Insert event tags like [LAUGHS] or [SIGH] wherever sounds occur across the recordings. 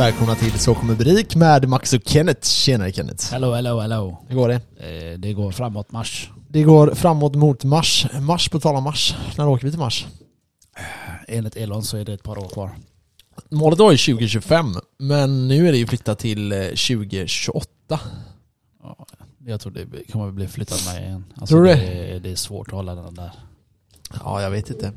välkomna till Så kommer Brik med Max och Kenneth. Tjenare Kenneth. Hello, hello, hello. Hur går det? Eh, det går framåt mars. Det går framåt mot mars. Mars på tal om mars. När åker vi till mars? Enligt Elon så är det ett par år kvar. Målet var ju 2025, men nu är det ju flyttat till eh, 2028. Ja, jag tror det kommer bli flyttat med igen. Alltså Tror du det? Det är svårt att hålla den där. Ja, jag vet inte.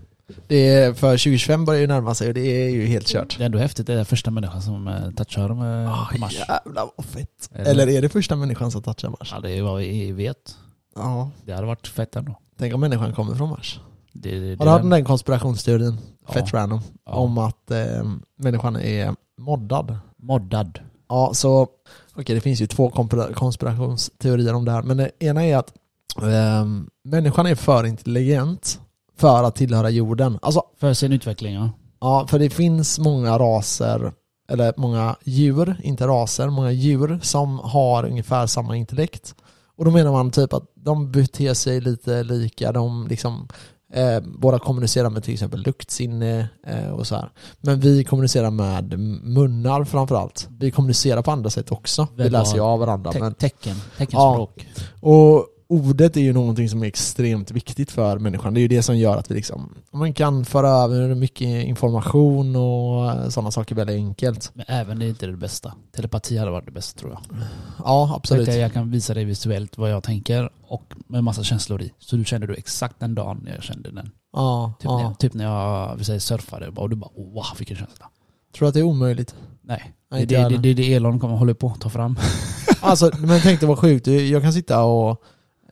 Det är, för 2025 börjar ju närma sig och det är ju helt kört. Det är ändå häftigt, det är första människan som eh, touchar med Ah, på Mars. jävlar vad fett. Eller- Eller är det första människan som touchar Mars? Ja, det är vad vi vet. Ja. Det hade varit fett ändå. Tänk om människan kommer från Mars. Det, det, Har du hört den konspirationsteorin? Ja. Fett random. Ja. Om att eh, människan är moddad. Moddad. Ja, så okej det finns ju två konspirationsteorier om det här. Men det ena är att eh, människan är för intelligent för att tillhöra jorden. Alltså, För sin utveckling ja. ja, för det finns många raser, eller många djur, inte raser, många djur som har ungefär samma intellekt. Och då menar man typ att de beter sig lite lika, de liksom eh, båda kommunicerar med till exempel luktsinne eh, och så här. Men vi kommunicerar med munnar framförallt. Vi kommunicerar på andra sätt också. Vi läser ju av varandra. Te- Men, tecken. Teckenspråk. och ordet är ju någonting som är extremt viktigt för människan. Det är ju det som gör att vi liksom, man kan föra över mycket information och sådana saker väldigt enkelt. Men även det är inte det bästa. Telepati hade varit det bästa tror jag. Ja, absolut. jag kan visa dig visuellt vad jag tänker och med massa känslor i. Så du kände du exakt den dagen jag kände den. Ja, Typ, när, ja. jag, typ när jag vi säger, surfade och du bara wow vilken känsla. Tror du att det är omöjligt? Nej, Nej, det är det, det, det Elon kommer hålla på att ta fram. Alltså, men tänk dig vad sjukt. Jag kan sitta och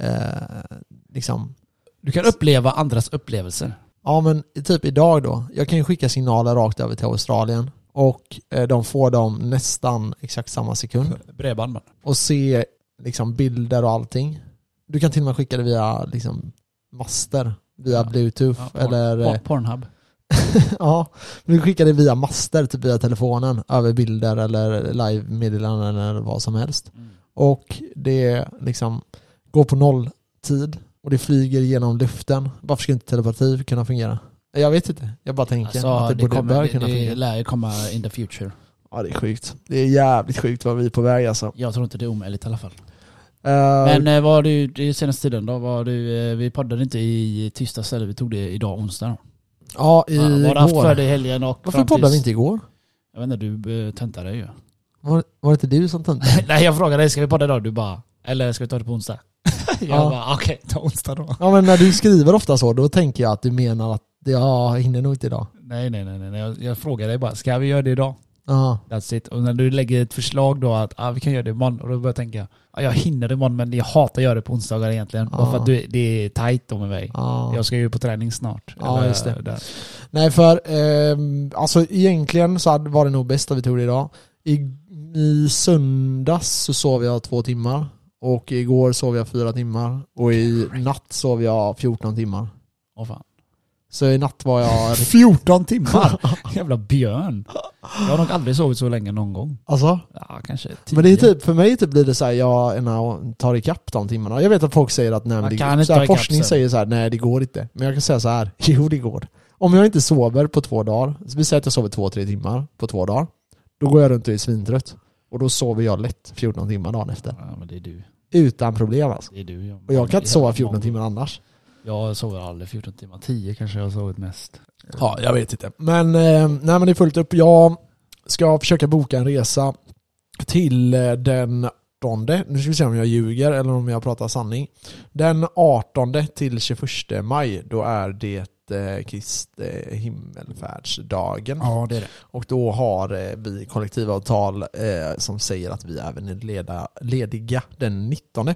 eh, liksom Du kan uppleva andras upplevelser. Ja men typ idag då, jag kan ju skicka signaler rakt över till Australien och eh, de får dem nästan exakt samma sekund [LAUGHS] Bredband man. och se liksom bilder och allting. Du kan till och med skicka det via liksom master, via Ja. bluetooth Ja, porn- eller eh, Pornhub. [LAUGHS] ja, men du skickar det via master, typ via telefonen, över bilder eller live-meddelanden eller vad som helst. Mm. Och det liksom går på nolltid och det flyger genom luften. Varför ska inte telepati kunna fungera? Jag vet inte, jag bara tänker Alltså, att det, det, borde, kommer, bör det, kunna det fungera. lär ju komma in the future. Ja det är sjukt. Det är jävligt sjukt vad vi är på väg alltså. Jag tror inte det är omöjligt i alla fall. Eh, Men eh, vad har du, det senaste tiden då? Var du, eh, vi poddade inte i tisdags eller vi tog det idag onsdag ja, i Ja, vad har du haft för igår. dig helgen och Varför poddade vi tills- inte igår? Jag vet inte, du tentade dig ju. Var, var det inte du som tönte? [LAUGHS] Nej jag frågade dig, ska vi podda idag? Du bara, eller ska vi ta det på onsdag? [LAUGHS] jag Ja. bara, okej, ta onsdag då. Ja men när du skriver ofta så, då tänker jag att du menar att jag hinner nog inte idag. Nej nej nej, nej. Jag, jag frågade dig bara, ska vi göra det idag? Ja. That's it. Och när du lägger ett förslag då att ah, vi kan göra det imorgon, och då börjar jag tänka, ah, jag hinner imorgon men jag hatar att göra det på onsdagar egentligen. Bara för att du, det är tajt då med mig. ja. Jag ska ju på träning snart. Ja, Eller, just det. Där. Nej för, ehm, alltså egentligen så var det nog bäst att vi tog det idag. I, I söndags så sov jag två timmar. Och igår sov jag fyra timmar. Och i natt sov jag 14 timmar. Åh fan. Så i natt var jag... [LAUGHS] 14 timmar? [LAUGHS] Jävla björn. Jag har nog aldrig sovit så länge någon gång. Alltså? Ja, kanske 10. Men det är typ, för mig typ blir det så här, jag tar ikapp de timmarna. Jag vet att folk säger att nej, det, kan så här, forskning säger så här, nej det går inte. Men jag kan säga så här, [LAUGHS] jo det går. Om jag inte sover på två dagar, vi säger att jag sover två, tre timmar på två dagar. Då går jag runt och är svintrött. Och då sover jag lätt 14 timmar dagen efter. Ja, men det är du. Utan problem alltså. Det är du. Och jag kan inte sova 14 Många- timmar annars. Jag sover aldrig 14 timmar. 10 kanske jag har sovit mest. Ja, jag vet inte. Men, eh, nej men det är fullt upp. Jag ska försöka boka en resa till eh, den 18. Nu ska vi se om jag ljuger eller om jag pratar sanning. Den 18 till 21 maj, då är det eh, Kristi himmelfärdsdagen. Ja, det är det. Och då har eh, vi kollektivavtal eh, som säger att vi även är leda, lediga den 19.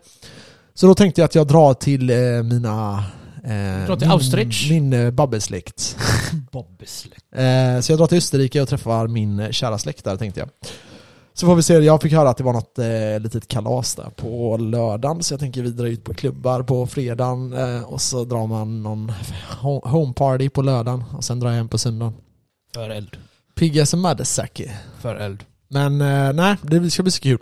Så då tänkte jag att jag drar till eh, mina... Eh, Drar till min, Austrich? Min eh, babbelsläkt. [LAUGHS] Bobbesläkt. Eh, så jag drar till Österrike och träffar min kära släkt där tänkte jag. Så får vi se, jag fick höra att det var något eh, litet kalas där på lördagen så jag tänker vi drar ut på klubbar på fredagen eh, och så drar man någon ho- home party på lördagen och sen drar jag hem på söndagen. För eld. Pigga som Madesaki. För eld. Men eh, nej, det ska bli så kul.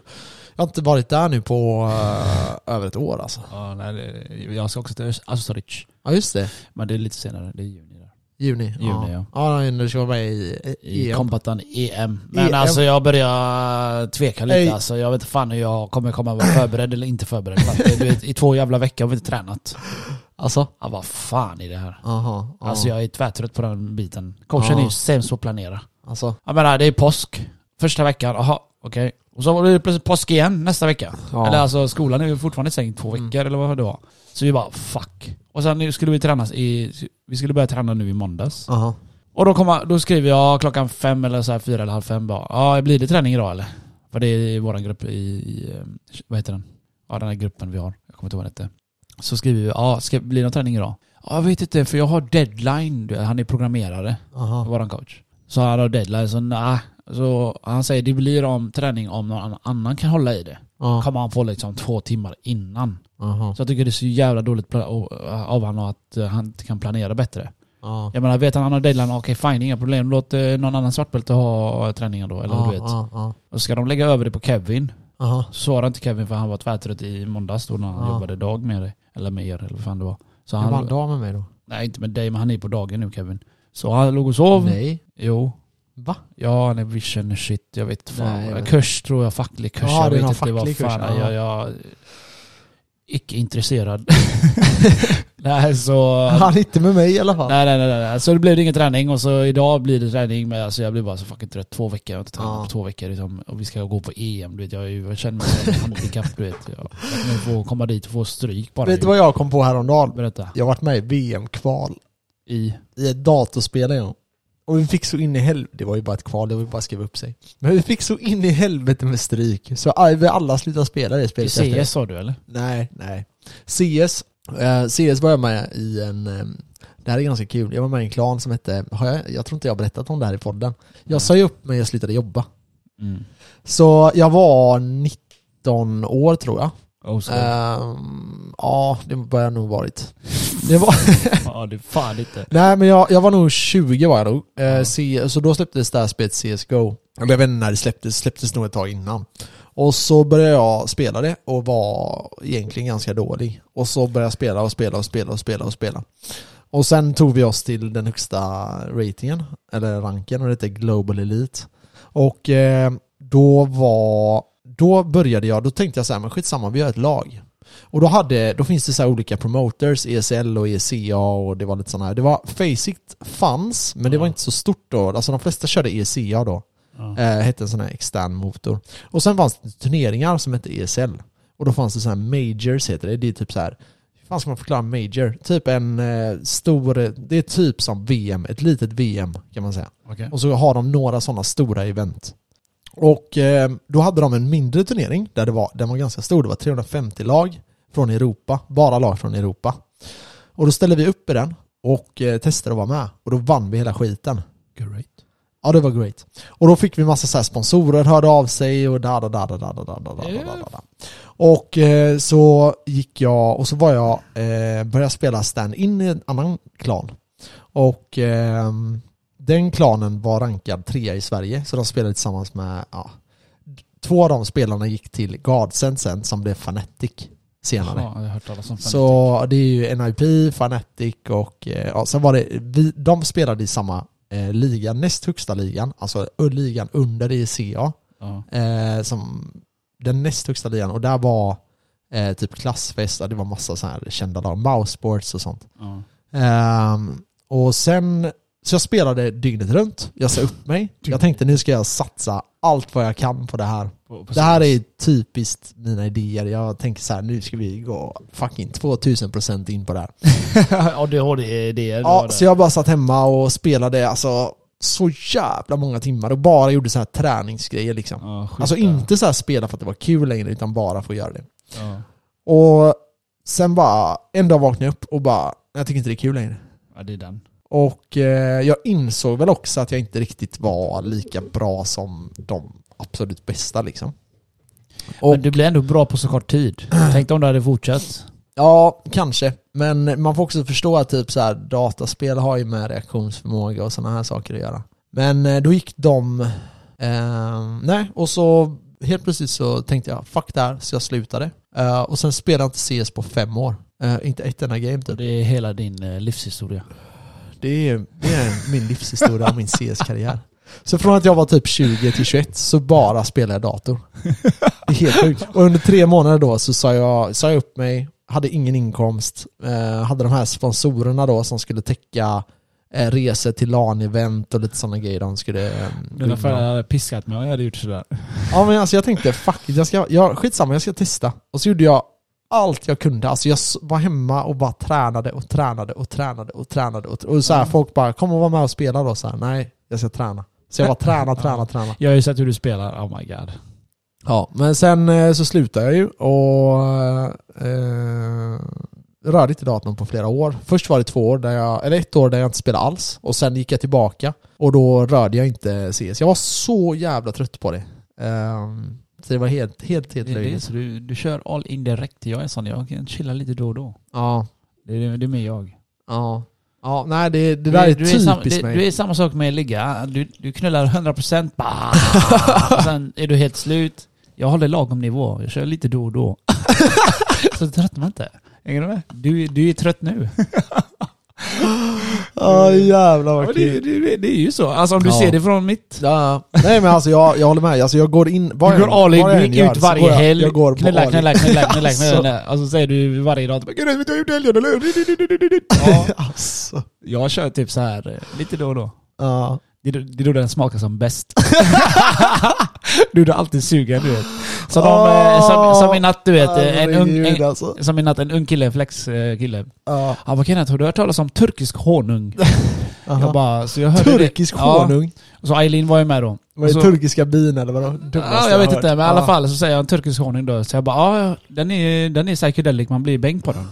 Jag har inte varit där nu på eh, över ett år alltså. Ja, nej, jag ska också till Austerich. Ja just det. Men det är lite senare, det är juni. Juni? Juni, ja. Ja, när du ska vara med i, I EM. Kompatan EM. Men EM. alltså jag börjar tveka lite Ej. alltså. Jag vet inte fan hur jag kommer komma vara förberedd eller inte förberedd. För att, du vet, I två jävla veckor har vi inte tränat. Alltså? Ja, vad fan är det här? Aha, ja. Alltså jag är tvärtrött på den biten. Coachen Ja. är ju sämst på att planera. Alltså, Jag menar det är påsk. Första veckan, jaha okej. Och så var det plötsligt påsk igen nästa vecka. Ja. Eller alltså skolan är ju fortfarande stängd två Mm. veckor eller vad det var. Så vi bara fuck. Och sen skulle vi träna i, vi skulle börja träna nu i måndags. aha. Och då, kommer, då skriver jag klockan fem eller så här fyra eller halv fem bara. Ja, blir det träning idag eller? För det är vår grupp i, i, eh, vad heter den? Ja den här gruppen vi har. Jag kommer inte ihåg vad den hette. Så skriver vi, ja ska det bli någon träning idag? Ja jag vet inte för jag har deadline. Han är programmerare, aha. våran coach. Så han har deadline, så nej. Så han säger det blir om träning om någon annan kan hålla i det. Ja. Kommer han få liksom två timmar innan. Aha. Så jag tycker det är så jävla dåligt pla- av- honom att eh, han inte kan planera bättre. Ja. Jag menar, vet han han har deadline, okej fine, inga problem. Låt eh, någon annan svartbälte ha träningen då, eller ja, du vet. ja. Och ska de lägga över det på Kevin, Aha. så svarade inte Kevin för han var tvärtrött i måndags då när han Ja. jobbade dag med dig. Eller med er, eller vad fan det var. Så han, var en dag med mig då. nej inte med dig, men han är på dagen nu Kevin. Så han låg och sov. Nej. Jo. Va? Ja, är vision shit, jag vet fan. Nej, men- Kurs tror jag, facklig kurs. Ja, jag det vet inte vad kurs, fan. ja. Jag, jag, icke intresserad. [LAUGHS] nej, så... Han inte med mig i alla fall. Nej, nej, nej, nej. Så det blev ingen träning och så idag blir det träning men alltså jag blir bara så fucking trött. Två veckor, jag har inte tränat Ja. på två veckor liksom. Och vi ska gå på EM, du vet. Jag, jag känner mig handikapp, du vet. Jag, jag kommer få komma dit och få stryk bara. Vet du vad jag kom på häromdagen? Berätta. Jag har varit med i VM-kval I... i ett datorspel en gång. Och vi fick så in i helvete, det var ju bara ett kval, det var ju bara att skriva upp sig. Men vi fick så in i helvete med stryk, så alla slutade spela det I spelet efter det. CS sa du eller? Nej, nej. CS, eh, CS var jag med i en, eh, det här är ganska kul, jag var med i en klan som hette, har jag, jag tror inte jag har berättat om det här i podden. Jag sa ju upp mig och slutade jobba. Mm. Så jag var 19 år tror jag. Oh, så. Ehm, ja, det börjar nog varit. [LAUGHS] Det var, ja, det fan inte. nej men jag, jag var nog 20 var jag nog. Eh, Ja. C, så då släpptes det här spelet CSGO. Jag vet inte när det släpptes, släpptes nog ett tag innan. Och så började jag spela det och var egentligen ganska dålig. Och så började jag spela och spela och spela och spela och spela. Och sen tog vi oss till den högsta ratingen, eller ranken, och det heter Global Elite. Och eh, då var, då började jag, då tänkte jag så här, men skitsamma, vi gör ett lag. Och då, hade, då finns det så här olika promoters, ESL och ECA och det var lite sådana här. Det var, Faceit fanns, men det var inte så stort då. Alltså de flesta körde ECA då. Ja. Eh, hette en sån här extern motor. Och sen fanns det turneringar som hette ESL. Och då fanns det så här majors heter det. Det är typ så här. Hur fan ska man förklara major? Typ en eh, stor, det är typ som VM, ett litet VM kan man säga. Okej. Och så har de några sådana stora event. Och eh, då hade de en mindre turnering där det var, den var ganska stor. Det var 350 lag från Europa, bara lag från Europa. Och då ställde vi upp i den och eh, testade att vara med. Och då vann vi hela skiten. Great. Ja det var great. Och då fick vi massa så sponsorer hörde av sig och da da da da da da da da da da da. Och eh, så gick jag och så var jag, eh, började spela stand-in i en annan klan. Och eh, den klanen var rankad trea i Sverige så de spelade tillsammans med, ja, två av de spelarna gick till Godsend sen som blev Fnatic senare. Ja, jag har hört talas om Så det är ju NIP, Fnatic och eh, ja, sen var det, vi, de spelade i samma eh, liga, näst högsta ligan, alltså ligan under ECA, Ja. eh, som den näst högsta ligan och där var eh, typ klassfest, det var massa så här kända lag, Mousesports och sånt. Ja. Ehm, och sen, så jag spelade dygnet runt, jag sa upp mig, jag tänkte nu ska jag satsa allt vad jag kan på det här. Det här är typiskt mina idéer. Jag tänker så här, nu ska vi gå fucking 2000% in på det här. [LAUGHS] ADHD-idéer. Ja, så jag bara satt hemma och spelade alltså så jävla många timmar och bara gjorde så här träningsgrejer liksom. Ja. Alltså inte så spela för att det var kul längre utan bara för att göra det. Ja. Och sen bara, en dag vaknade jag upp och bara, jag tycker inte det är kul längre. ja, det är den. Och eh, jag insåg väl också att jag inte riktigt var lika bra som de absolut bästa liksom. Och Men du blir ändå bra på så kort tid. Tänk om du hade fortsatt. Ja, kanske. Men man får också förstå att typ så här, dataspel har ju med reaktionsförmåga och sådana här saker att göra. Men eh, då gick de... Eh, nej, och så helt plötsligt så tänkte jag fuck det här, så jag slutade. Eh, och sen spelade jag inte CS på fem år. Eh, inte ett enda game typ. det är hela din livshistoria. Det är, det är min livshistoria och min CS-karriär. Så från att jag var typ 20 till 21 så bara spelade jag dator. Det är helt sjukt. Och under tre månader då så sa jag, sa jag upp mig, hade ingen inkomst, eh, hade de här sponsorerna då som skulle täcka eh, resor till LAN-event och lite sådana grejer de skulle... Eh, Dina föräldrar hade piskat mig om jag hade gjort sådär. Ja men alltså jag tänkte fuck jag ska, jag, skitsamma jag ska testa. Och så gjorde jag allt jag kunde. Alltså jag var hemma och bara tränade och tränade och tränade och tränade. Och, och så här, folk bara kom och var med och spela då. Så här, Nej, jag ska träna. Så jag var träna, träna, träna. Jag har ju sett hur du spelar, oh my god. Ja, men sen eh, så slutade jag ju och eh, rörde inte datorn på flera år. Först var det två år, där jag, eller ett år där jag inte spelade alls. Och sen gick jag tillbaka och då rörde jag inte CS. Jag var så jävla trött på det. Ehm, så det var helt, helt, helt Det är det, löjligt. så du, du kör all in direkt. Jag är sån, jag kan chilla lite då och då. Ja, Det är, det är mer jag. ja. Ja, nej det, det där är du, typiskt sam, det, mig. du är samma sak med att ligga. Du, du knullar 100% bah, [LAUGHS] och sen är du helt slut. Jag håller lagom nivå. Jag kör lite då och då. [LAUGHS] så tröttnar man inte. Hänger du med? Du, du är trött nu. [LAUGHS] Ja jävlar vad Ja, det, kul. det, det är ju så. Alltså om du Ja. ser det från mitt... Ja, nej men alltså jag, jag håller med. Alltså jag går in... vad Du går all in, än gick ut varje jag, helg, Jag går all in. knulla, knulla, knulla, Alltså. knulla. Och så säger du varje dag Gud, vet du vad jag gjorde i helgen eller? Ja, [LAUGHS] Alltså. jag kör typ så här eh, lite då och då. Ja. Det är då- det är då den smakar som bäst. [LAUGHS] du är alltid sugen du vet. Som, de, eh, som, som i natt du vet, eh, en ung, en, alltså. som i natt en ung kille, flex eh, kille. Ja. Han bara Kenneth, har du hört talas om turkisk honung? [LAUGHS] Jag bara, så jag hörde Turkisk det. Ja, honung? och så Eileen var ju med då. Vad är så- turkiska bin eller vadå? Ja, jag vet inte, men i alla Ja. fall så säger han turkisk honung då. Så jag bara, ja, den är, den är psychedelic, man blir bäng på den.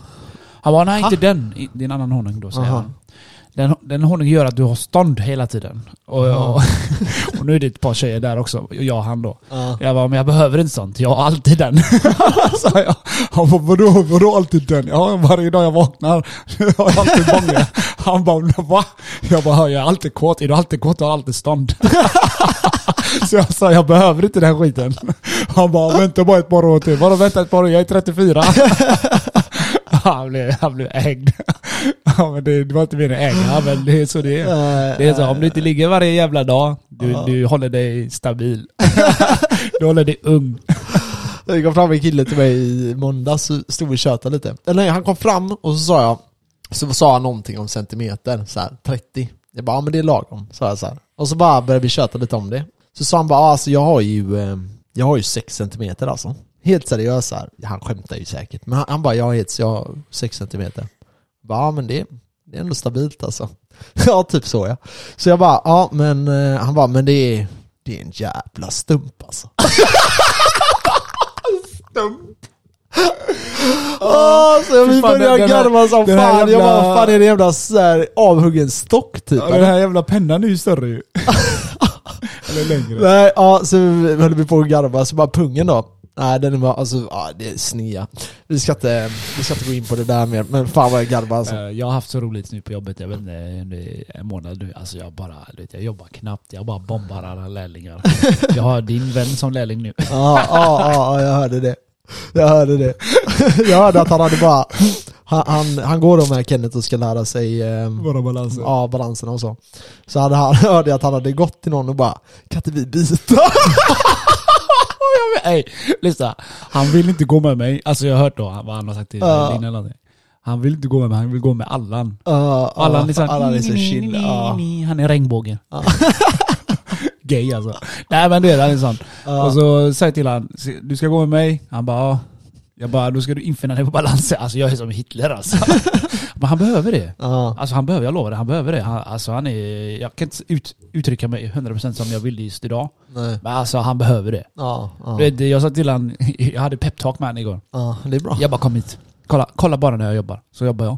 Han bara, nej Ha? inte den. Det är en annan honung då, säger Aha. han. Den, den honungen gör att du har stånd hela tiden. Och, Aha. och, [LAUGHS] och nu är det ett par tjejer där också, och jag och han då. Ja. Jag bara, men jag behöver inte sånt, jag har alltid den. [LAUGHS] Sa jag. Han bara, vadå, vadå alltid den? Ja, varje dag jag vaknar [LAUGHS] har jag alltid bånge. Han bara, va? Jag bara, jag är alltid kåt. Är du alltid kåt har du alltid stånd. Så jag sa, jag behöver inte den skiten. Han bara, vänta bara ett par år till. Vadå vänta ett par år? Jag är 34. Han blev, han blev ägd. [LAUGHS] Ja, men det, det var inte än ägd, men det är så det är. Det är så, om du inte ligger varje jävla dag, du, du håller dig stabil. [LAUGHS] du håller dig ung. Det kom fram en kille till mig i måndags stod och tjötade lite. Eller nej, han kom fram och så sa jag, så sa han någonting om centimeter, så här 30. Jag bara, ja men det är lagom, sa jag så här. Och så bara började vi köta lite om det. Så sa han bara, alltså jag har ju, eh, jag har ju 6 centimeter alltså. Helt seriöst så här. Han skämtar ju säkert. Men han, han bara, jag har, helt, jag har 6 centimeter. Jag ja men det, det är ändå stabilt alltså. [LAUGHS] ja, typ så ja. Så jag bara, ja men, eh, han bara, men det är, det är en jävla stump alltså. [LAUGHS] Åh, så jag Fy vi började garva som den här fan. Jag jävla- bara, vad fan är det jävla så här, avhuggen stock typ? Ja, den här jävla pennan är ju större ju. [LAUGHS] Eller längre. Nej, ja, så höll vi på att garva, så bara pungen då. Nej den var, alltså, ja, det är snea. Vi ska, inte, vi ska inte gå in på det där mer, men fan vad jag garvar alltså. Eh, Jag har haft så roligt nu på jobbet, jag vet inte, under en månad nu. Alltså jag bara, du vet, jag jobbar knappt, jag bara bombar alla lärlingar. [LAUGHS] Jag har din vän som lärling nu. Ja, ja, ja, ja, jag hörde det. Jag hörde det. [LAUGHS] Jag hörde att han hade bara, han, han, han går då med Kenneth och ska lära sig ehm, Bara balansen. Ja, balanserna och så. Så hade han, [LAUGHS] hörde jag att han hade gått till någon och bara Kan inte vi byta? Ey, lyssna. Han vill inte gå med mig. Alltså jag har hört då vad han har sagt till Ja. Linn eller någonting. Han vill inte gå med mig, han vill gå med Allan. Uh, Allan är såhär, Allan är så chill. Ja. Han är regnbågen. Ja. [LAUGHS] Gay alltså. Nej men det är han är sån. Ja. Och så säger jag till han, du ska gå med mig. Han bara, ja. Jag bara, då ska du infinna dig på balansen. Alltså jag är som Hitler alltså. [LAUGHS] Men han behöver det. Ja. Alltså han behöver, jag lovar det, han behöver det. Han, alltså han är, jag kan inte ut, uttrycka mig 100% som jag vill just idag. Nej. Men alltså han behöver det. Ja, ja. Vet, Jag sa till han, [LAUGHS] jag hade peptalk med han igår. ja, det är bra. Jag bara kom hit. Kolla, kolla bara när jag jobbar. Så jobbar jag.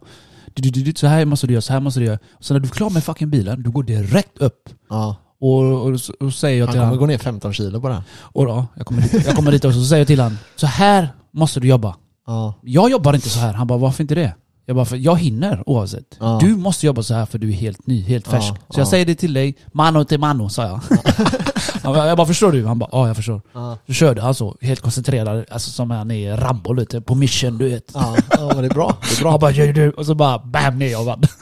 Du, du, du, du, Så här måste du göra, så här måste du göra. Så när du är klar med fucking bilen, du går direkt upp. Ja. Och, och, så- och säger jag Han till kommer han, gå ner 15 kilo här. och då, jag kommer dit, jag kommer dit också, så säger jag till han, så här måste du jobba. Ja. Jag jobbar inte så här. Han bara, varför inte det? Jag bara, för jag hinner oavsett. Ja. Du måste jobba så här för du är helt ny, helt Ja, färsk. Så ja. jag säger det till dig, mano till mano, sa jag. [LAUGHS] Han bara, jag bara, förstår du? Han bara, ja jag förstår. Ja. Så körde han så, helt koncentrerad, alltså som han är Rambo lite, på mission du vet. Ja, ja, det är bra. Det är bra. Han bara, gör du? Och så bara, bam ner jag vann. [LAUGHS]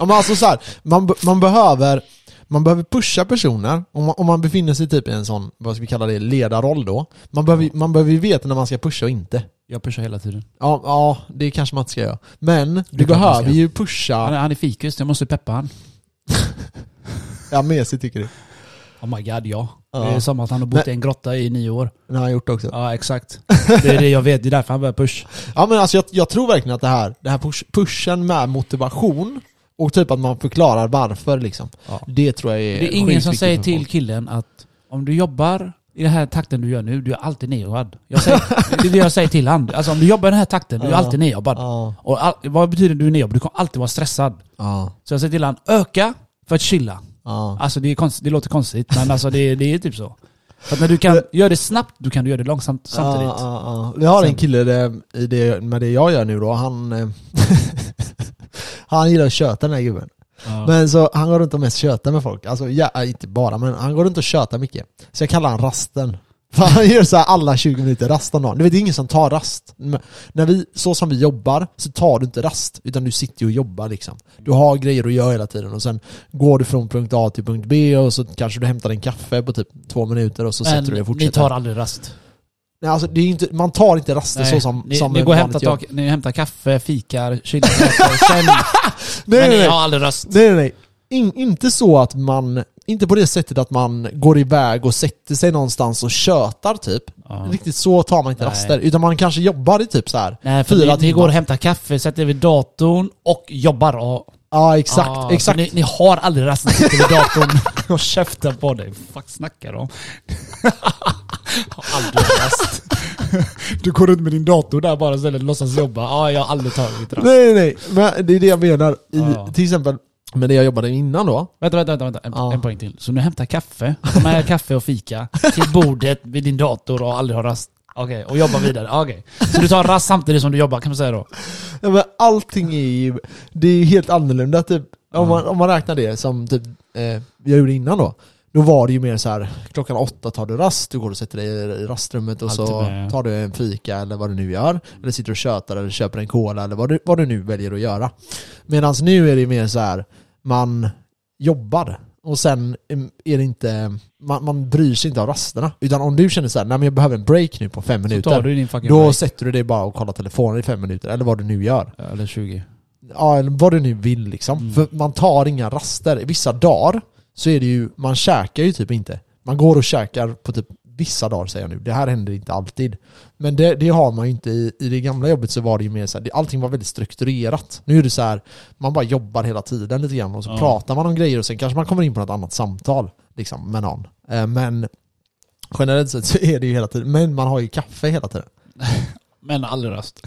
Ja, men alltså så här, man, man behöver man behöver pusha personer, om man, om man befinner sig typ i en sån, vad ska vi kalla det, ledarroll då. Man behöver, man behöver ju veta när man ska pusha och inte. Jag pushar hela tiden. Ja, ja det kanske man inte ska göra. Men du behöver ju Han pusha, är, han är fikus, jag måste peppa han. [LAUGHS] ja mesigt tycker du. Oh my god, ja. Ja. Det är som att han har bott i en grotta i nio år. Det har han gjort också. Ja, exakt. [LAUGHS] Det är det jag vet, det är därför han börjar push. Ja men alltså jag, jag tror verkligen att det här, det här push, pushen med motivation och typ att man förklarar varför liksom. Ja. Det tror jag är Det är ingen som säger till folk. killen att om du jobbar i den här takten du gör nu, du är alltid nedjobbad. Jag säger, [LAUGHS] det är det jag säger till han. Alltså om du jobbar i den här takten, du är Ja. alltid nedjobbad. Ja, Och all, vad betyder du är nedjobbad? Du kommer alltid vara stressad. ja, Så jag säger till han, öka för att chilla. ja. Alltså det, är konst, det låter konstigt, men alltså det, det är typ så. För att när du kan göra det snabbt, då kan du göra det långsamt samtidigt. Ja, ja, ja. Vi har en kille det, i det, med det jag gör nu då, han... [LAUGHS] han gillar att köta den här gubben. Ja. Men så han går runt och mest köta med folk. Alltså ja, inte bara, men han går runt och köta mycket. Så jag kallar han rasten. [LAUGHS] För han gör så här alla 20 minuter rast om dagen. Du vet, det är ingen som tar rast. Men när vi, så som vi jobbar, så tar du inte rast. Utan du sitter och jobbar liksom. Du har grejer att göra hela tiden och sen går du från punkt A till punkt B och så kanske du hämtar en kaffe på typ två minuter och så sätter du dig och Men fortsätter. ni tar aldrig rast. Nej, alltså, det är inte, man tar inte raster Nej, så som, ni, som ni går hämtar, tak, ni hämtar kaffe, fikar, chillar, [LAUGHS] sen... Nej, men nej, ni har aldrig rast. nej, nej, nej. In, inte så att man, inte på det sättet att man går iväg och sätter sig någonstans och tjötar typ. Ja. Riktigt så tar man inte Nej. raster. Utan man kanske jobbar i typ så här. Nej, för Fyra ni, ni timmar. går och hämtar kaffe, sätter vid datorn och jobbar och... Ja, exakt. Ah, exakt. Ni, ni har aldrig sitter vid datorn [LAUGHS] och käftar på dig. Fuck snackar de om? har [LAUGHS] aldrig rast. Du går runt med din dator där bara istället och låtsas jobba. Ja, jag har aldrig tagit rast. Nej, nej, men det är det jag menar. I, Ja. Till exempel med det jag jobbade innan då. Vänta, vänta, vänta, vänta. En, Ja. en poäng till. Så du hämtar kaffe, med kaffe och fika till bordet vid din dator och aldrig har rast. Okej, och jobbar vidare. Okej. Så du tar rast samtidigt som du jobbar kan man säga då? Ja, men allting är ju, det är helt annorlunda typ. Om, man, om man räknar det som typ, eh, jag gjorde innan då. Då var det ju mer så här klockan åtta tar du rast, du går och sätter dig i rastrummet och så Alltid med. tar du en fika eller vad du nu gör. Eller sitter och tjötar eller köper en cola eller vad du, vad du nu väljer att göra. Medan nu är det mer så här man jobbar. Och sen är det inte, man, man bryr sig inte av rasterna. Utan om du känner så här, nej men jag behöver en break nu på fem Så minuter. tar du din fucking Då break. sätter du dig bara och kollar telefonen i fem minuter, eller vad du nu gör. Eller 20. Ja, eller vad du nu vill liksom. Mm. För man tar inga raster. Vissa dagar så är det ju, man käkar ju typ inte. Man går och käkar på typ vissa dagar säger jag nu. Det här händer inte alltid. Men det, det har man ju inte i, i det gamla jobbet så var det ju mer så här, allting var väldigt strukturerat. Nu är det så här, man bara jobbar hela tiden lite grann och så Ja. pratar man om grejer och sen kanske man kommer in på något annat samtal liksom med någon. Eh, men generellt sett så är det ju hela tiden, men man har ju kaffe hela tiden. [LAUGHS] Men aldrig rast. [LAUGHS]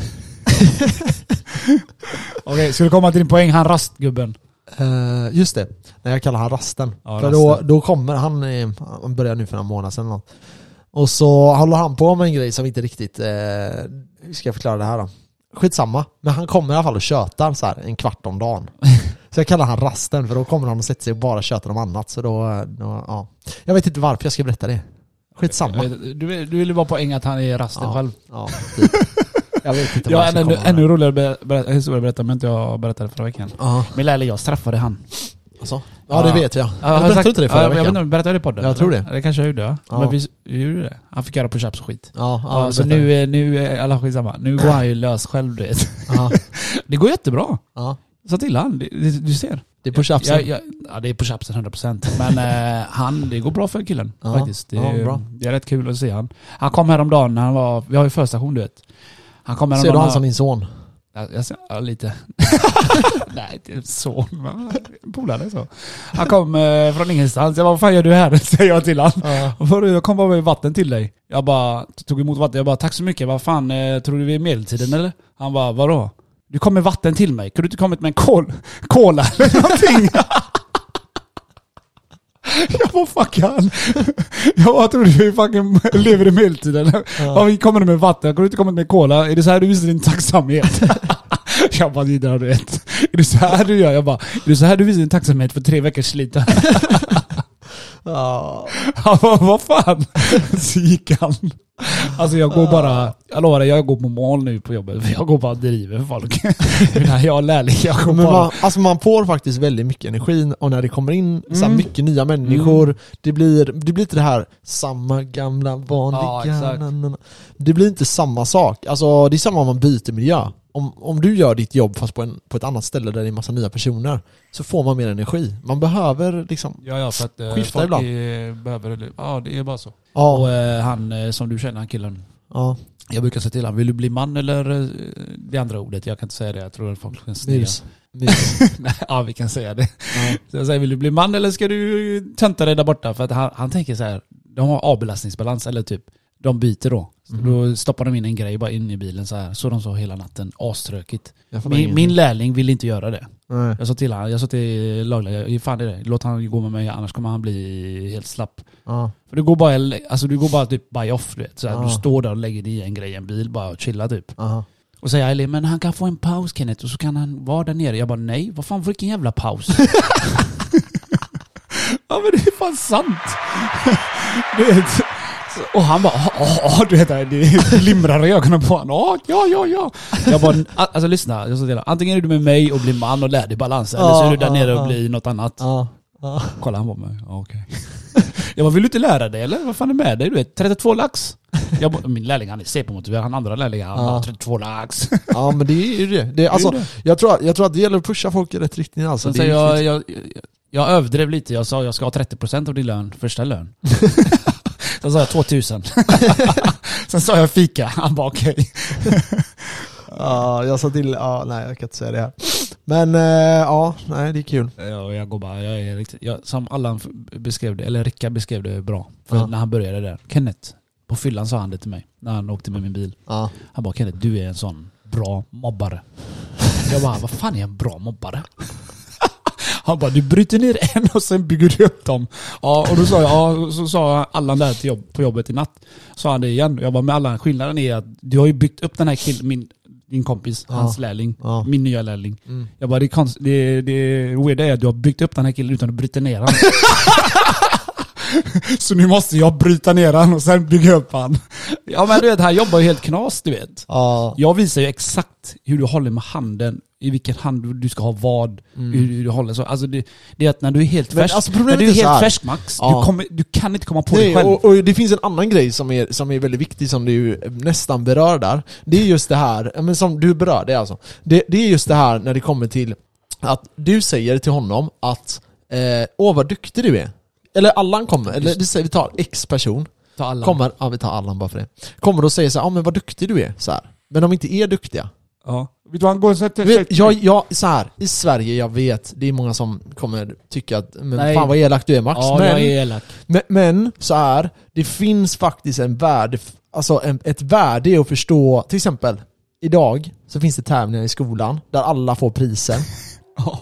Okej, ska du komma till din poäng? Han rastgubben. Eh, just det, när jag kallar han rasten. Ja, för då, rasten. då kommer han, eh, han började nu för några månader sedan. Och så håller han på med en grej som inte riktigt, eh, hur ska jag förklara det här då? Skitsamma, men han kommer i alla fall och tjötar så här en kvart om dagen. [LAUGHS] Så jag kallar han rasten för då kommer han och sätter sig och bara tjötar om annat. Så då, då ja. Jag vet inte varför jag ska berätta det. Skitsamma. Du, du du ville bara poäng att han är rasten Ja. själv. Ja, typ. Jag vet inte [LAUGHS] Jag en ännu, ännu roligare historia att berätta, men inte jag berättade förra veckan. Ja, Min lärare, jag straffade han. Alltså. ja, det Ja. vet jag. Ja, jag har berättade sagt- inte det förra ja, Jag vet veckan. inte, berättade jag det i podden? Jag tror eller? Det kanske jag gjorde ja. Ja. Men vi, vi gjorde det. Han fick göra push-ups och skit. Ja, Ja, det så nu, är- nu, är alla skitsamma. Nu går han ju lös själv du vet. Ja, [LAUGHS] Det går jättebra. ja. Sa till han, det- det- du ser. Det är push-upsen. Ja, ja, ja, det är push-upsen 100% Men eh, han, det går bra för killen Ja, faktiskt. Det, ja, är- bra. det är rätt kul att se han. Han kom häromdagen när han var, vi har ju förstation du vet. Han kom Ser häromdagen. du han som din son? Ja, jag ja, lite. [LAUGHS] Nej, inte men Polare så. Han kom eh, från ingenstans. Jag bara, vad fan gör du här? [LAUGHS] Säger jag till han. Ja. Jag kom bara med vatten till dig. Jag bara tog emot vatten. Jag bara, tack så mycket. Vad fan, eh, tror du vi är medeltiden eller? Han bara, vadå? Du kom med vatten till mig. Kunde du inte kommit med en kol, cola eller någonting? [LAUGHS] [LAUGHS] Jag bara, fuck han. Jag bara, tror du vi fucking lever i medeltiden? Ja. vi kommer med vatten. Kunde du inte kommit med cola? Är det så här du visar din tacksamhet? [LAUGHS] Jag bara, det där du vet. Är det så här du gör? Jag bara, är det så här du visar din tacksamhet för tre veckors slit? [LAUGHS] Ja. [LAUGHS] Han bara, vad fan? Så gick han. Alltså jag går bara, jag lovar jag går på mål nu på jobbet. Jag går bara och driver folk. [LAUGHS] när jag är lärling, jag går Men bara... man, alltså man får faktiskt väldigt mycket energi och när det kommer in så här Mm. mycket nya människor, det, blir, det blir inte det här samma gamla vanliga... Ja, exakt. na, na, na. Det blir inte samma sak. Alltså det är samma om man byter miljö. Om, om du gör ditt jobb fast på, en, på ett annat ställe där det är massa nya personer, så får man mer energi. Man behöver liksom... Ja, ja, för att eh, Skifta folk ibland. är, behöver... Ja, det är bara så. Ja, Och eh, han eh, som du känner, han killen. ja. Jag brukar säga till honom, vill du bli man eller eh, det andra ordet? Jag kan inte säga det, jag tror att folk kan. [LAUGHS] Nej, ja, vi kan säga det. Ja. Så jag säger, vill du bli man eller ska du tönta dig där borta? För att han, han tänker så här, de har avbelastningsbalans, eller typ, de byter då. Så Mhm. Då stoppar de in en grej bara in i bilen så här. Så de så hela natten, aströkigt. Min, min lärling vill inte göra det. Nej. Jag sa till honom, jag sa till lagledaren, fan det är det, låt han gå med mig annars kommer han bli helt slapp. Ja. För du går bara, alltså du går bara typ by off du vet. Så här, Ja. Du står där och lägger dig i en grej i en bil bara och chillar typ. Aha. Och säger Elin, men han kan få en paus Kenneth och så kan han vara där nere. Jag bara nej, vad fan vilken jävla paus? [LAUGHS] [LAUGHS] ja men det är fan sant. [LAUGHS] du vet. Och han bara, ja, ja, du vet det glimrar [LAUGHS] i ögonen på honom. Ja, ja, ja. Jag bara, alltså lyssna. Jag sa till honom, antingen är du med mig och blir man och lär dig balans. Eller så är du där nere och blir något annat. Kolla han på mig. Ja, okej. [LAUGHS] jag bara, vill du inte lära dig eller? Vad fan är med dig? Du vet, 32 lax. Jag bara, min lärling han är CP-motiverad, han andra lärlingen han Ja. bara 32 lax. [LAUGHS] ja men det är ju det. det är, alltså, det. jag, tror, jag tror att det gäller att pusha folk i rätt riktning alltså. Det är jag, jag, jag, jag överdrev lite, jag sa jag ska ha 30% av din lön, första lön. Sen sa jag 2000. [LAUGHS] Sen sa jag fika, han bara okej. [LAUGHS] Ja, jag sa till, ja nej jag kan inte säga det här. Men eh, ja, nej det är kul. Ja, jag går bara, jag är riktigt, jag, som Allan beskrev det, eller Rickard beskrev det bra. För Ja. när han började där, Kenneth, på fyllan sa han det till mig, när han åkte med min bil. Ja. Han bara Kenneth, du är en sån bra mobbare. Jag bara, vad fan är en bra mobbare? Han bara, du bryter ner en och sen bygger du upp dem. Ja, och då sa jag, ja, så sa Allan där jobb, på jobbet i natt. Sa han det igen. Jag bara, med Allan, skillnaden är att du har ju byggt upp den här killen, min, din kompis, Ja. hans lärling, Ja. min nya lärling. Mm. Jag bara, det, konst, det, det weirda är att du har byggt upp den här killen utan att bryta ner honom. [LAUGHS] [LAUGHS] så nu måste jag bryta ner honom och sen bygga upp han. Ja men du vet, han jobbar ju helt knas du vet. Ja. Jag visar ju exakt hur du håller med handen, i vilken hand du ska ha vad, hur, hur du håller så. Alltså det, det är att när du är helt färsk, alltså när du är är helt färsk Max, Ja. du, kommer, du kan inte komma på Nej, dig själv. och, och det finns en annan grej som är, som är väldigt viktig som du nästan berör där. Det är just det här, men som du berör det alltså. Det, det är just det här när det kommer till att du säger till honom att eh, Åh vad duktig du är. Eller Allan kommer, eller det säger, vi tar X person, Ta alla. kommer, ja vi tar Allan bara för det. Kommer och säger så här, ja men vad duktig du är, så här. Men de inte är duktiga. Ja. Vet du han går och sätter vet, jag, jag, så här, i Sverige, jag vet, det är många som kommer tycka att men Nej. fan vad elak du är Max. Ja, men, jag är elak. men, men så här, det finns faktiskt en värde, alltså en, ett värde i att förstå, till exempel idag så finns det tävlingar i skolan där alla får priser. [LAUGHS] Ja.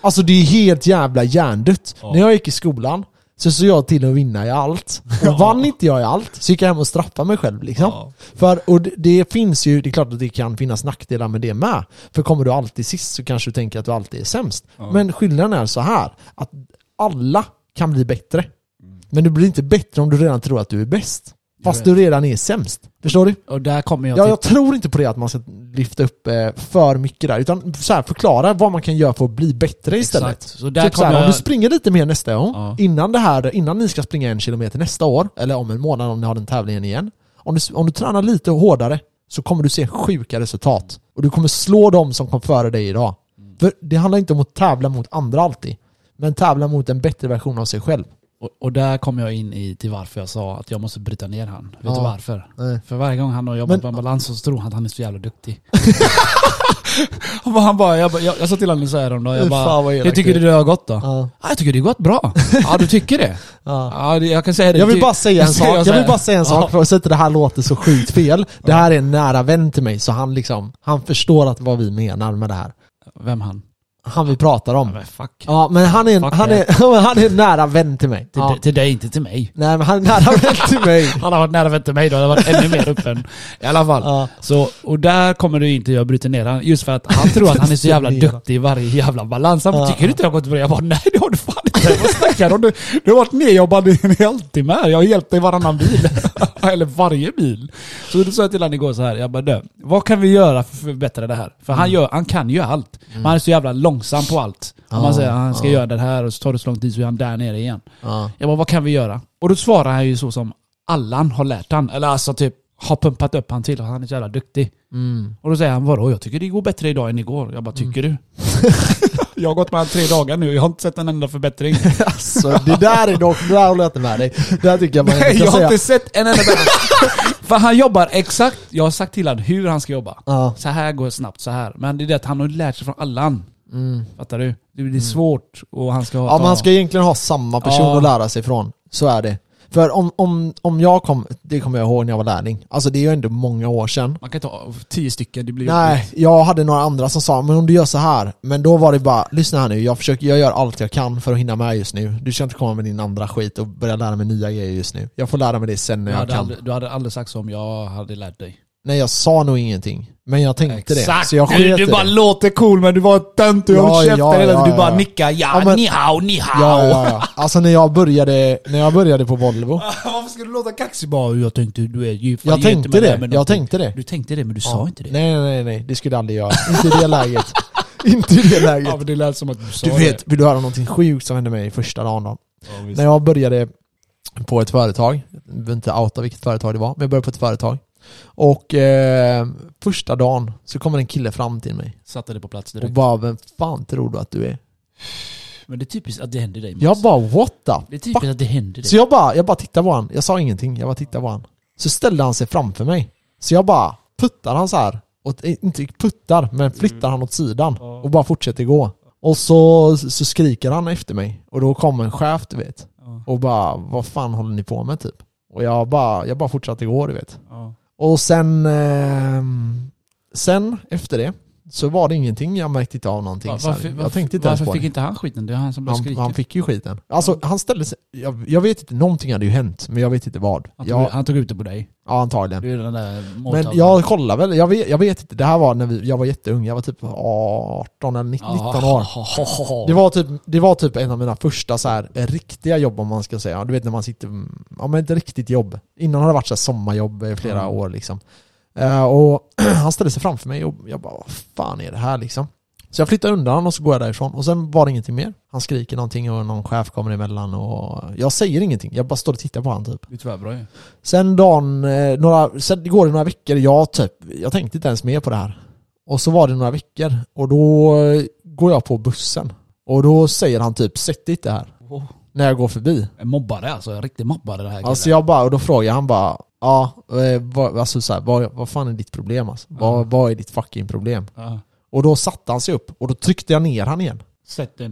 Alltså det är helt jävla hjärndött. Ja. När jag gick i skolan så såg jag till att vinna i allt. Och vann inte jag i allt så gick jag hem och straffade mig själv liksom. Ja. För, och det, det finns ju, det är klart att det kan finnas nackdelar med det med. För kommer du alltid sist så kanske du tänker att du alltid är sämst. Ja. Men skillnaden är så här att alla kan bli bättre. Mm. Men du blir inte bättre om du redan tror att du är bäst. Fast du redan är sämst. Förstår du? Och där kommer jag Ja, jag tror inte på det att man ska lyfta upp eh, för mycket där. Utan så här, förklara vad man kan göra för att bli bättre istället. Exakt. Så där Typ så här, jag... Om du springer lite mer nästa gång, Ja. innan, det här, innan ni ska springa en kilometer nästa år, eller om en månad om ni har den tävlingen igen. Om du, om du tränar lite hårdare så kommer du se sjuka resultat. Och du kommer slå dem som kom före dig idag. Mm. För det handlar inte om att tävla mot andra alltid. Men tävla mot en bättre version av sig själv. Och, och där kommer jag in i till varför jag sa att jag måste bryta ner han. Vet Ja. du varför? Nej. För varje gång han har jobbat Men- på en balans så tror han att han är så jävla duktig. [LAUGHS] han bara, jag, bara, jag, jag sa till honom så här om Jag bara, hur tycker du det har gått då? Ja, Ja, jag tycker det har gått bra. ja, du tycker det? ja. Ja, jag kan säga det. Jag vill bara säga en [LAUGHS] sak, jag vill bara säga en sak för att inte det här låter så sjukt fel. Det här är en nära vän till mig så han liksom, han förstår att vad vi menar med det här. Vem han? Han vi pratar om. Men fuck. Ja men han är, Fuck han är, [LAUGHS] han är en nära vän till mig. Till, Ja. till dig, inte till mig. Nej men han är nära vän [LAUGHS] till mig. Han har varit nära vän till mig då, hade varit ännu mer öppen. I alla fall. Ja. Så, och där kommer du inte jag bryter ner han just för att han tror att han är så jävla [LAUGHS] duktig i varje jävla balans. Han Ja. tycker du inte jag har gått bra? Jag bara, nej det har du fan inte. Vad snackar du om? Du, du har varit nedjobbad i en halvtimme här. Jag har hjälpt dig i varannan bil. Eller varje bil. Så då sa jag till honom igår så här, jag bara du, vad kan vi göra för att förbättra det här? För han, gör, han kan ju allt. Men han är så jävla långsam på allt. Om man säger att han ska göra det här och så tar det så lång tid så är han där nere igen. Ja. Jag bara, vad kan vi göra? Och då svarar han ju så som Allan har lärt han. Eller alltså typ, har pumpat upp han till att han är så jävla duktig. Mm. Och då säger han, vadå? Jag tycker det går bättre idag än igår. Jag bara, tycker du? [LAUGHS] [LAUGHS] jag har gått med tre dagar nu, jag har inte sett en enda förbättring. [LAUGHS] Alltså det där är dock, det där håller jag inte med dig. Det där tycker jag man Nej, jag har inte sett en enda förbättring. För han jobbar exakt, jag har sagt till honom hur han ska jobba. Ja. Så här går det snabbt, så här. Men det är det att han har lärt sig från Allan. Mm. Fattar du? Det blir svårt och han ska ha... Ja man ska egentligen ha samma person Ja. att lära sig från. Så är det. För om, om, om jag kom, det kommer jag ihåg när jag var lärling. Alltså det är ju ändå många år sedan. Man kan ta tio stycken, det blir Nej, jag hade några andra som sa men om du gör så här Men då var det bara, lyssna här nu, jag försöker, jag gör allt jag kan för att hinna med just nu Du ska inte komma med din andra skit och börja lära mig nya grejer just nu Jag får lära mig det sen när jag hade, kan aldrig, du hade aldrig sagt så om jag hade lärt dig. Nej jag sa nog ingenting Men jag tänkte det, Exakt! så jag du, du bara det. låter cool men du var tönt och jag Ja, käften ja, hela ja. Du bara nickar ja, Ja, men- ni hao, ni hao. Ja, ja, ja. Alltså när jag började, när jag började på Volvo [LAUGHS] Varför ska du låta kaxig? Bara, jag tänkte du är ju... Jag tänkte det, jag tänkte det Du tänkte det men du sa inte det. Nej nej nej, nej, det skulle jag aldrig göra. Inte i det läget. [LAUGHS] Inte i det läget. Ja men det lät som att du sa Du vet, vill du höra någonting sjukt som hände mig första dagen då? det. När jag började på ett företag, jag behöver inte outa vilket företag det var, men jag började på ett företag. Och eh, första dagen så kommer en kille fram till mig Satte det på plats och direkt. bara 'Vem fan tror du att du är?' Men det är typiskt att det händer dig. Mats. Jag bara 'What the Det är typiskt att det händer dig. Så jag bara, jag bara tittade på han. Jag sa ingenting, jag bara tittade på han. Så ställde han sig framför mig. Så jag bara puttar han så här. Och, inte puttar, men flyttar han åt sidan. Ja. Och bara fortsätter gå. Och så, så skriker han efter mig. Och då kommer en chef du vet. Och bara, vad fan håller ni på med typ? Och jag bara, jag bara fortsatte gå du vet. ja. Och sen, eh, sen efter det så var det ingenting, jag märkte inte av någonting. Va- så här. varför jag tänkte inte varför fick inte han skiten? Det är han som blev Han, han fick ju skiten. Alltså han ställde sig, jag, jag vet inte, någonting hade ju hänt, men jag vet inte vad. Han tog, Jag, han tog ut det på dig. ja antagligen. Du är den där Men jag kollar väl, jag vet, jag vet inte, det här var när vi, jag var jätteung, jag var typ 18 eller 19 år. [LAUGHS] Det var, typ, det var typ en av mina första så här, eh, riktiga jobb om man ska säga. Du vet när man sitter, ja men ett riktigt jobb. Innan har det varit så här sommarjobb i flera Mm. år liksom. Eh, och [CLEARS THROAT] han ställde sig framför mig och jag bara, vad fan är det här liksom? Så jag flyttar undan och så går jag därifrån och sen var det ingenting mer. Han skriker någonting och någon chef kommer emellan och jag säger ingenting. Jag bara står och tittar på han typ. Det är tvärbra ju. Sen dagen, eh, några, sen går det några veckor, jag typ, jag tänkte inte ens mer på det här. Och så var det några veckor och då går jag på bussen. Och då säger han typ 'Sätt dig inte här' när jag går förbi. En mobbare alltså, en riktig mobbare det här Alltså killen. jag bara, och då frågar han bara Ja, eh, vad, alltså så här, vad, vad fan är ditt problem alltså? Vad, vad är ditt fucking problem? Ja. Och då satte han sig upp och då tryckte jag ner han igen.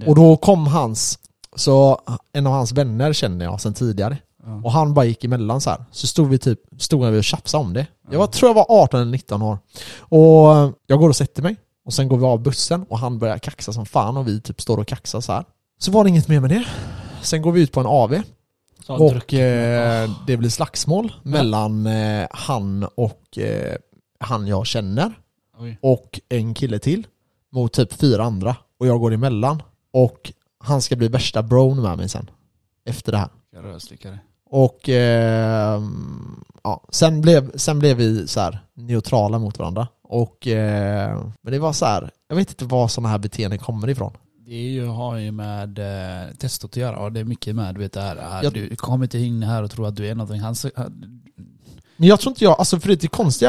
Och då kom hans, så en av hans vänner känner jag sedan tidigare. Ja. Och han bara gick emellan så här. Så stod vi typ, stod vi och tjafsade om det. Jag var, tror jag var 18 eller 19 år. Och eh, jag går och sätter mig. Och sen går vi av bussen och han börjar kaxa som fan och vi typ står och kaxar så här. Så var det inget mer med det. Sen går vi ut på en AV. och eh, det blir slagsmål mellan eh, han och eh, han jag känner Oj. och en kille till mot typ fyra andra och jag går emellan och han ska bli värsta bron med mig sen efter det här. Rödslickare. Och eh, ja, sen, blev, sen blev vi så här neutrala mot varandra. Och, eh, men det var så här, jag vet inte var sådana här beteenden kommer ifrån. Det är ju, har ju med eh, testot att göra det är mycket med du vet det här, Jag- du kommer inte in här och tror att du är någonting. Han, han- Men jag tror inte jag, alltså för det är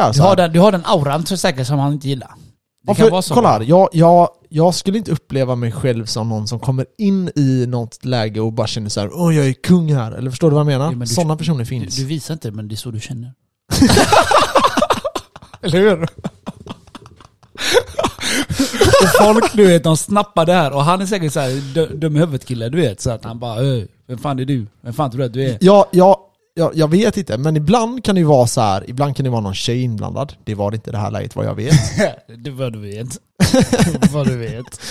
du, så har här, den, du har den auran så säkert som han inte gillar. Det Ja, kan för, vara så. kolla här, jag, jag, jag skulle inte uppleva mig själv som någon som kommer in i något läge och bara känner så här, åh jag är kung här, eller förstår du vad jag menar? Jo, men du- Sådana personer Du, finns. du visar inte men det är så du känner. [LAUGHS] [LAUGHS] eller hur? Och folk du vet, de snappar det här och han är säkert såhär dum i huvudet kille du vet. Så att han bara "Öj, vem fan är du? Vem fan tror du att du är? Jag, jag, jag, jag vet inte, men ibland kan det ju vara så här, ibland kan det vara någon tjej inblandad. Det var det inte i det här läget vad jag vet. [LAUGHS] det vad du vet. [LAUGHS] vad du vet.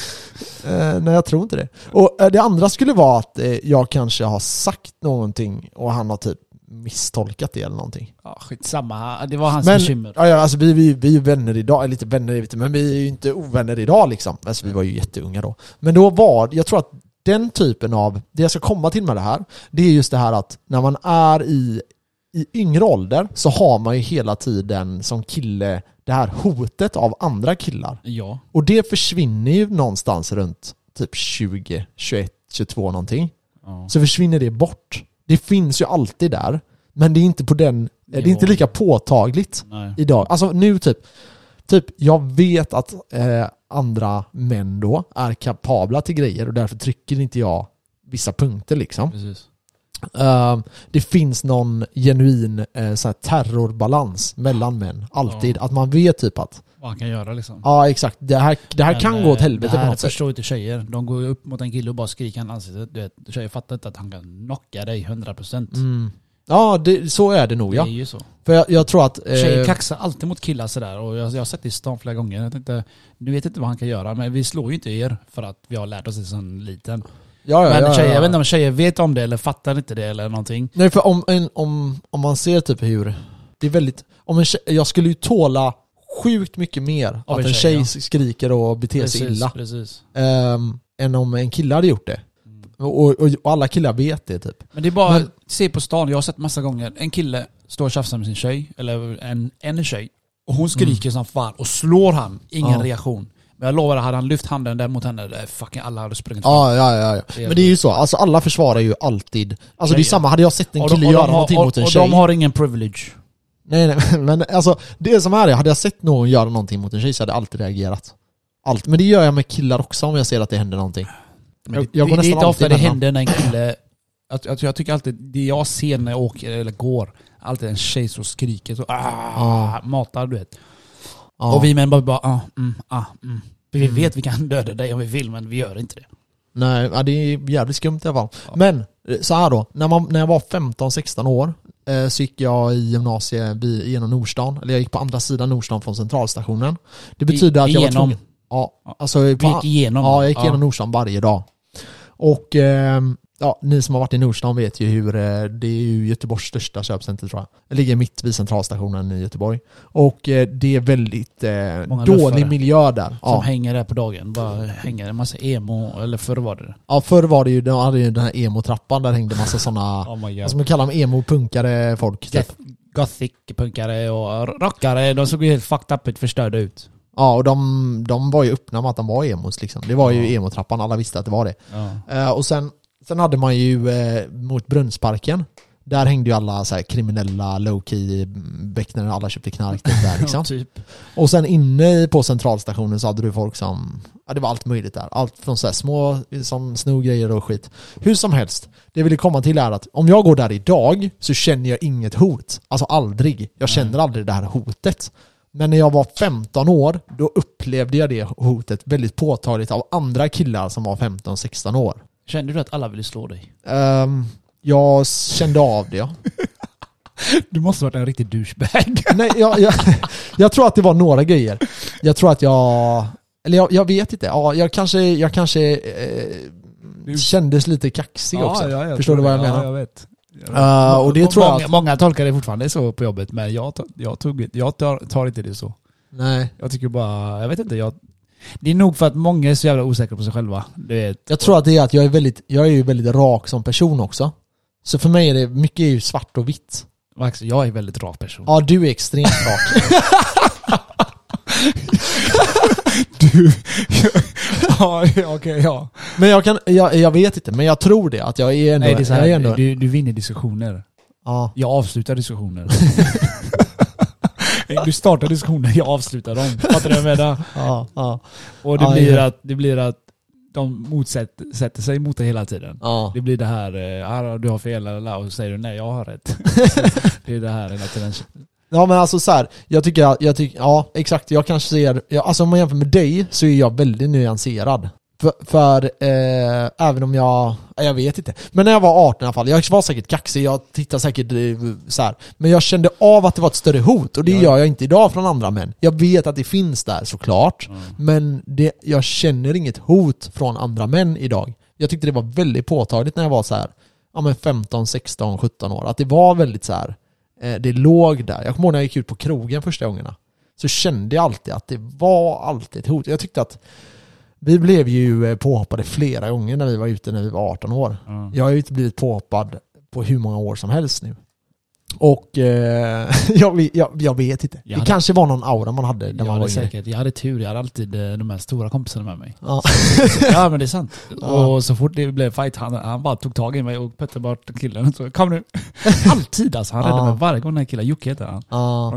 Eh, nej, jag tror inte det. Och eh, det andra skulle vara att eh, jag kanske har sagt någonting och han har typ misstolkat det eller någonting. Ja, skitsamma. Det var hans Men, bekymmer. ja, ja, alltså vi, vi, vi är vänner idag, lite vänner men vi är ju inte ovänner idag liksom. Alltså vi var ju jätteunga då. Men då var, jag tror att den typen av, det jag ska komma till med det här, det är just det här att när man är i, i yngre ålder så har man ju hela tiden som kille det här hotet av andra killar. Ja. Och det försvinner ju någonstans runt typ 20, 21, 22 någonting. ja. Så försvinner det bort. Det finns ju alltid där, men det är inte på den, det är inte lika påtagligt Nej. idag. Alltså nu typ, typ jag vet att eh, andra män då är kapabla till grejer och därför trycker inte jag vissa punkter liksom. Precis. Eh, det finns någon genuin eh, så terrorbalans mellan män, alltid. Ja. Att man vet typ att, Vad han kan göra liksom. ja exakt, det här, det här Men, kan eh, gå åt helvete Det på här något sätt. förstår inte tjejer. De går ju upp mot en kille och bara skriker han ansiktet. Du vet, tjejer fattar inte att han kan knocka dig 100%. Mm. Ja, det, så är det nog Det ja. är ju så. För jag, jag tror att... Tjejer Eh, kaxar alltid mot killar sådär och jag, jag har sett det i stan flera gånger. Jag tänkte, nu vet inte vad han kan göra men vi slår ju inte er för att vi har lärt oss det som liten. ja, ja, men ja, tjejer, ja. jag vet inte om tjejer vet om det eller fattar inte det eller någonting. Nej för om, en, om, om man ser typ hur, det är väldigt, om en tjej, jag skulle ju tåla sjukt mycket mer Av att en tjej, ja. skriker och beter sig illa precis. ehm, än om en kille hade gjort det. Mm. Och, och, och alla killar vet det typ. Men det är bara, Men- se på stan, jag har sett massa gånger, en kille står och tjafsar med sin tjej, eller en, en tjej, och hon skriker som fan och slår han, ingen Mm. Ja. reaktion. Men jag lovar, hade han lyft handen där mot henne, fucking alla hade sprungit. Ja, ja, ja, ja. Men det är ju så, alltså alla försvarar ju alltid, alltså det är Tjejer. samma, hade jag sett en Och de- kille och göra har- någonting och, mot en och tjej de har ingen privilege. Nej nej, [LAUGHS] men alltså det som är det, hade jag sett någon göra någonting mot en tjej så hade jag alltid reagerat. Allt. Men det gör jag med killar också om jag ser att det händer någonting. Men Jag- det, jag går det, det är inte ofta det händer när en kille... Jag, jag, jag tycker alltid, det jag ser när jag åker eller går, alltid en tjej som skriker så ah, matar du vet. Ja. Och vi män bara, bara ah, mm, ah, mm. För vi Mm. vet vi kan [LAUGHS] döda dig om vi vill men vi gör inte det. Nej, det är jävligt skumt i alla fall. Ja. Men, eh, så här då. När, man, när jag var 15-16 år eh, så gick jag i gymnasiet genom Nordstan. Eller jag gick på andra sidan Nordstan från centralstationen. Det betyder att jag var tvungen... Ja, alltså... På, gick igenom. ja, jag gick igenom Nordstan varje dag. Och ehm, ja, ni som har varit i Nordstan vet ju hur eh, det är ju Göteborgs största köpcenter tror jag. Det ligger mitt vid centralstationen i Göteborg. Och eh, det är väldigt eh, dålig miljö där. Som Ja. hänger där på dagen. Bara hänger en massa emo, eller förr var det ja, förr var det ju, de hade ju den här emo-trappan där hängde massa sådana, [LAUGHS] Oh vad ska man kalla dem, emo-punkare folk. Typ. Gothic-punkare och rockare, de såg ju helt fucked up ut, förstörda ut. Ja, och de, de var ju öppna med att de var emos liksom. Det var ju Ja. emo-trappan, alla visste att det var det. Ja. Eh, och sen, sen hade man ju eh, mot Brunnsparken. Där hängde ju alla så här kriminella low-key becknare, alla köpte knark typ där [LAUGHS] liksom. typ. Och sen inne på centralstationen så hade du folk som, ja det var allt möjligt där. Allt från så här små som snor grejer och skit. Hur som helst, det jag ville komma till är att om jag går där idag så känner jag inget hot. Alltså aldrig. Jag känner aldrig det här hotet. Men när jag var 15 år, då upplevde jag det hotet väldigt påtagligt av andra killar som var 15-16 år. Kände du att alla ville slå dig? Ehm, jag kände av det ja. [LAUGHS] Du måste varit en riktig douchebag. [LAUGHS] Nej, jag, jag, jag tror att det var några grejer. Jag tror att jag... Eller jag, jag vet inte. Ja, jag kanske, jag kanske eh, kändes lite kaxig också. Förstår du vad jag menar? jag vet. Uh, och det tror jag många, att... många tolkar det fortfarande så på jobbet, men jag, jag, tog, jag tar, tar inte det så. Nej. Jag tycker bara, jag vet inte, jag... Det är nog för att många är så jävla osäkra på sig själva. Vet. Jag tror att det är att jag är väldigt, jag är ju väldigt rak som person också. Så för mig är det, mycket är ju svart och vitt. Max, jag är väldigt rak person. Ja, du är extremt rak. [LAUGHS] [LAUGHS] Du... [LAUGHS] ja, okej, ja. Men jag kan, jag, jag vet inte, men jag tror det. Att jag är ändå... Nej, det är så jag är här, ändå du, du vinner diskussioner. ja. Jag avslutar diskussioner. Du startar diskussioner, jag avslutar dem. Fattar du vad jag menar? [LAUGHS] Ja, ja, Och det, Ja, blir, ja. att, det blir att de motsätter sätter sig mot det hela tiden. ja. Det blir det här, eh, ah, du har fel, lalala, och så säger du nej, jag har rätt. [LAUGHS] det är det här hela tiden. Ja men alltså så här, jag tycker, jag tycker, ja exakt, jag kanske ser, ja, alltså om man jämför med dig så är jag väldigt nyanserad. För, för eh, även om jag, ja, jag vet inte. Men när jag var 18 i alla fall, jag var säkert kaxig, jag tittade säkert eh, så här. Men jag kände av att det var ett större hot och det Ja. gör jag inte idag från andra män. Jag vet att det finns där såklart, Mm. men det, jag känner inget hot från andra män idag. Jag tyckte det var väldigt påtagligt när jag var så här, ja men 15, 16, 17 år. Att det var väldigt så här. Eh, det låg där. Jag kommer ihåg när jag gick ut på krogen första gångerna. Så kände jag alltid att det var alltid ett hot. Jag tyckte att vi blev ju eh, påhoppade flera gånger när vi var ute när vi var 18 år. Ja. Jag har ju inte blivit påhoppad på hur många år som helst nu. Och eh, [LAUGHS] jag, jag, jag vet inte. Jag det hade- kanske var någon aura man hade när Jag man hade var säkert, jag hade tur, jag hade alltid eh, de här stora kompisarna med mig. Ja. [LAUGHS] Ja men det är sant. [LAUGHS] Ja. Och så fort det blev fight, han, han bara tog tag i mig och pötte bort killen. Så, Kom nu. Alltid alltså. Han räddade Ja. mig varje gång den här killen, Jocke heter han. Ja.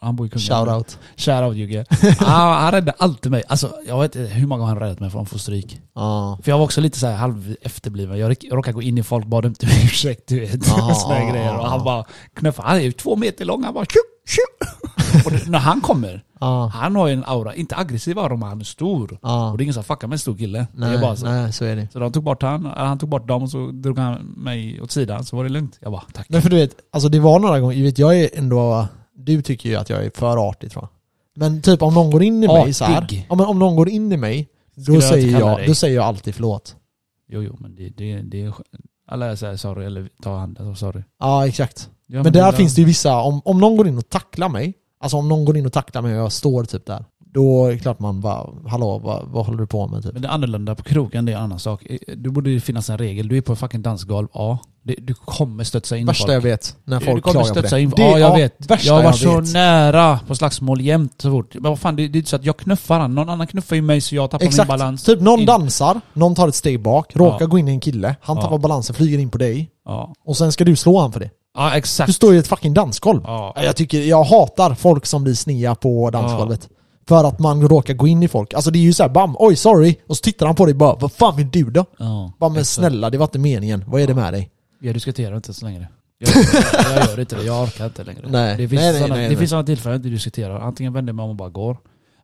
Han- bor i Kungälv. Shoutout. Shoutout Jocke. han, han räddade alltid mig. Alltså jag vet inte hur många gånger han räddat mig från att få stryk. För jag var också lite så här halv efterbliven. Jag råk- råkade gå in i folk, bad om ursäkt du vet. Såna grejer. Och han bara knuffade. Han är ju två meter lång. Han bara tju, tju. [LAUGHS] Och det, när han kommer, Ja. han har ju en aura. Inte aggressiv aura men han är stor. Ja. Och det är ingen som fuckar med en stor kille. det Nej, är bara så. nej, så är det. Så de tog bort han, han tog bort dem och så drog han mig åt sidan. Så var det lugnt. Jag bara tack. Men för du vet, alltså det var några gånger, jag vet jag är ändå, du tycker ju att jag är för artig tror jag. Men typ om någon går in i mig så här, Artig? men om någon går in i mig, då jag säger, jag, dig? då säger jag alltid förlåt. Jo jo men det, det, det är Alla säger sorry eller ta handen och sorry. Ja exakt. Ja, men där finns det ju vissa, om, om någon går in och tacklar mig, alltså om någon går in och tacklar mig och jag står typ där, då är det klart man bara, hallå vad, vad håller du på med typ? Men det är annorlunda på krogen, det är en annan sak. Det borde ju finnas en regel. Du är på en fucking dansgolv, ja. Det, du kommer studsa in Värsta folk. jag vet, när Du folk kommer klagar på det. in. det ja, jag vet. Jag varit så vet. nära på slagsmål jämt så fort. Men vad fan, det, det är inte så att jag knuffar han. Någon annan knuffar ju mig så jag tappar min Exakt. balans. Typ någon in. dansar, någon tar ett steg bak, råkar Ja. gå in i en kille, han Ja. tappar balansen, flyger in på dig, Ja, och sen ska du slå han för det. Ja Du exakt. står i ett fucking dansgolv. Ja. Jag tycker, jag hatar folk som blir snea på dansgolvet. För att man råkar gå in i folk. Alltså det är ju såhär bam, oj sorry. Och så tittar han på dig bara, vad fan vill du då? Ja, Bara men exakt. snälla, det var inte meningen. Vad är det med dig? Jag diskuterar inte så längre. [LAUGHS] Jag, jag gör inte det, jag orkar inte längre. Nej. Det finns Nej, nej, sådana, nej, det nej. finns sådana tillfällen inte diskuterar. Antingen vänder mig om och bara går.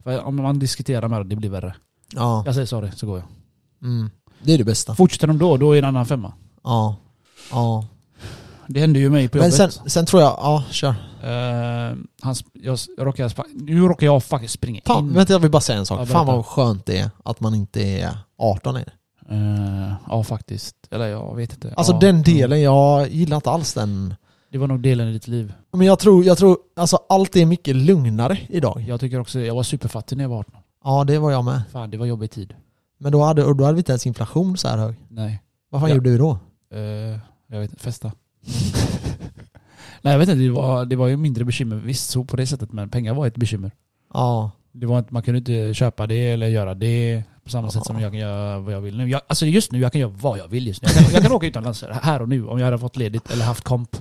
För om man diskuterar med det, det blir värre. Ja. Jag säger sorry, så går jag. Mm. Det är det bästa. Fortsätter de då, då är det en annan femma. Ja. Ja. Det hände ju mig på Men jobbet. sen, sen tror jag, ja kör. Eh, han, jag, jag råkade, nu råkar jag faktiskt springa Fan, in. vänta jag vill bara säga en sak. Ja, Fan vad skönt det är att man inte är 18 längre. Eh, ja faktiskt. Eller jag vet inte. Alltså ja. den delen, jag gillar inte alls den. Det var nog delen i ditt liv. Men jag tror, jag tror, alltså allt är mycket lugnare idag. Jag tycker också, jag var superfattig när jag var 18. Ja det var jag med. Fan det var jobbig tid. Men då hade, då hade vi inte ens inflation så här hög. Nej. Vad fan Ja. gjorde du då? Eh, jag vet inte, festa. [LAUGHS] Nej jag vet inte, det var, det var ju mindre bekymmer. Visst så på det sättet men pengar var ett bekymmer. Ja. Det var inte, man kunde inte köpa det eller göra det på samma sätt som jag kan göra vad jag vill nu. Jag, alltså just nu, jag kan göra vad jag vill just nu. Jag kan, jag kan åka utomlands här och nu om jag hade fått ledigt eller haft komp.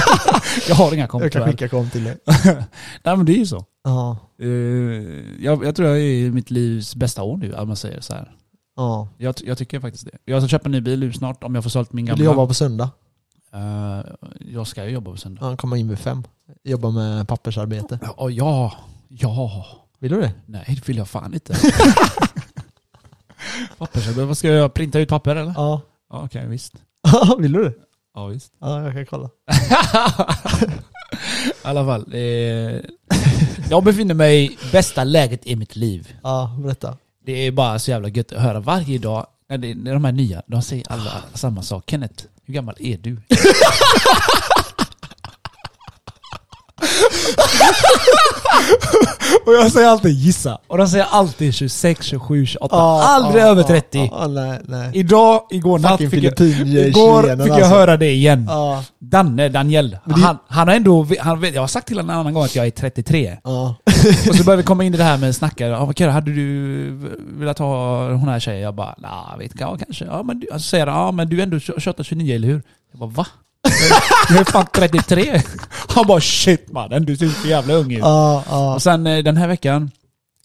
[LAUGHS] jag har inga komp Jag kan skicka kom till dig. [LAUGHS] Nej men det är ju så. Ja. Eh, jag, jag tror jag är i mitt livs bästa år nu, om man säger så här. Ja. Jag, jag tycker faktiskt det. Jag ska köpa en ny bil nu snart om jag får sålt min Vill gamla. du jobba på söndag? Eh, jag ska ju jobba på söndag. Ja, komma in vid fem. Jobba med pappersarbete. Ja, ja, ja. Vill du det? Nej det vill jag fan inte. [LAUGHS] Pappersarbete, vad ska jag göra? Printa ut papper eller? Ja. Ja, Okej, visst. [LAUGHS] Vill du det? Ja visst. Ja, jag kan kolla. [LAUGHS] I alla fall. Eh, jag befinner mig i bästa läget i mitt liv. Ja, berätta. Det är bara så jävla gött att höra varje dag, när, det, när de här nya, de säger alla samma sak. Kenneth, hur gammal är du? [LAUGHS] [LAUGHS] och jag säger alltid gissa. Och de säger alltid 26, 27, 28. Aldrig över 30. Ja, nej, nej. Idag, igår natt fick jag, igår fick jag alltså. höra det igen. Ja. Danne, Daniel. Men det- Han, han har ändå, han, jag har sagt till honom en annan gång att jag är 33. Ja. [LAUGHS] Och så börjar vi komma in i det här med snacka. Ja, vad Kira, hade du velat ha hon här tjejen? Jag bara, nah, vet inte, ja, kanske. Ja, men du, alltså säger han, ja men du är ändå 28-29 eller hur? Jag bara, va? Jag är fan 33. Han bara, shit mannen, du ser så jävla ung ut. Ja, ja, Och sen eh, den här veckan,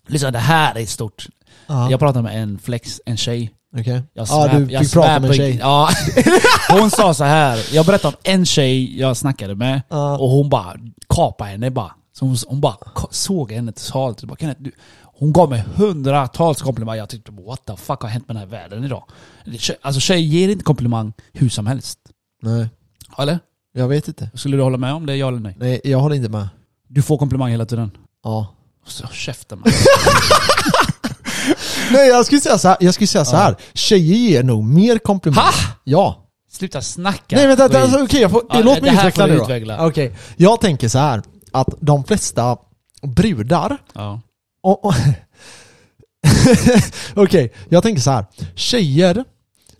lyssna det här är stort. ja. Jag pratade med en flex, en tjej. Okej. Jag Ja, svär- du jag fick prata med en tjej. Ja. [LAUGHS] Hon sa så här. jag berättade om en tjej jag snackade med och hon bara kapade henne bara. Så hon, hon bara såg henne totalt. Bara, Kenneth, du, hon gav mig hundratals komplimanger. Jag tyckte what the fuck har hänt med den här världen idag? Alltså tjejer ger inte komplimang hur som helst. Nej, Eller? jag vet inte. Skulle du hålla med om det, ja eller nej? Nej, jag håller inte med. Du får komplimang hela tiden. Ja. Så käften man. [LAUGHS] Nej jag skulle säga så här, jag skulle säga så här. tjejer ger nog mer komplimanger. Ha? Ja. Sluta snacka Nej vänta, alltså, okej jag får, Ja, låt mig utveckla det då. utveckla. Okej, jag tänker så här att de flesta brudar, Ja. och, och [LAUGHS] okej, jag tänker så här. Tjejer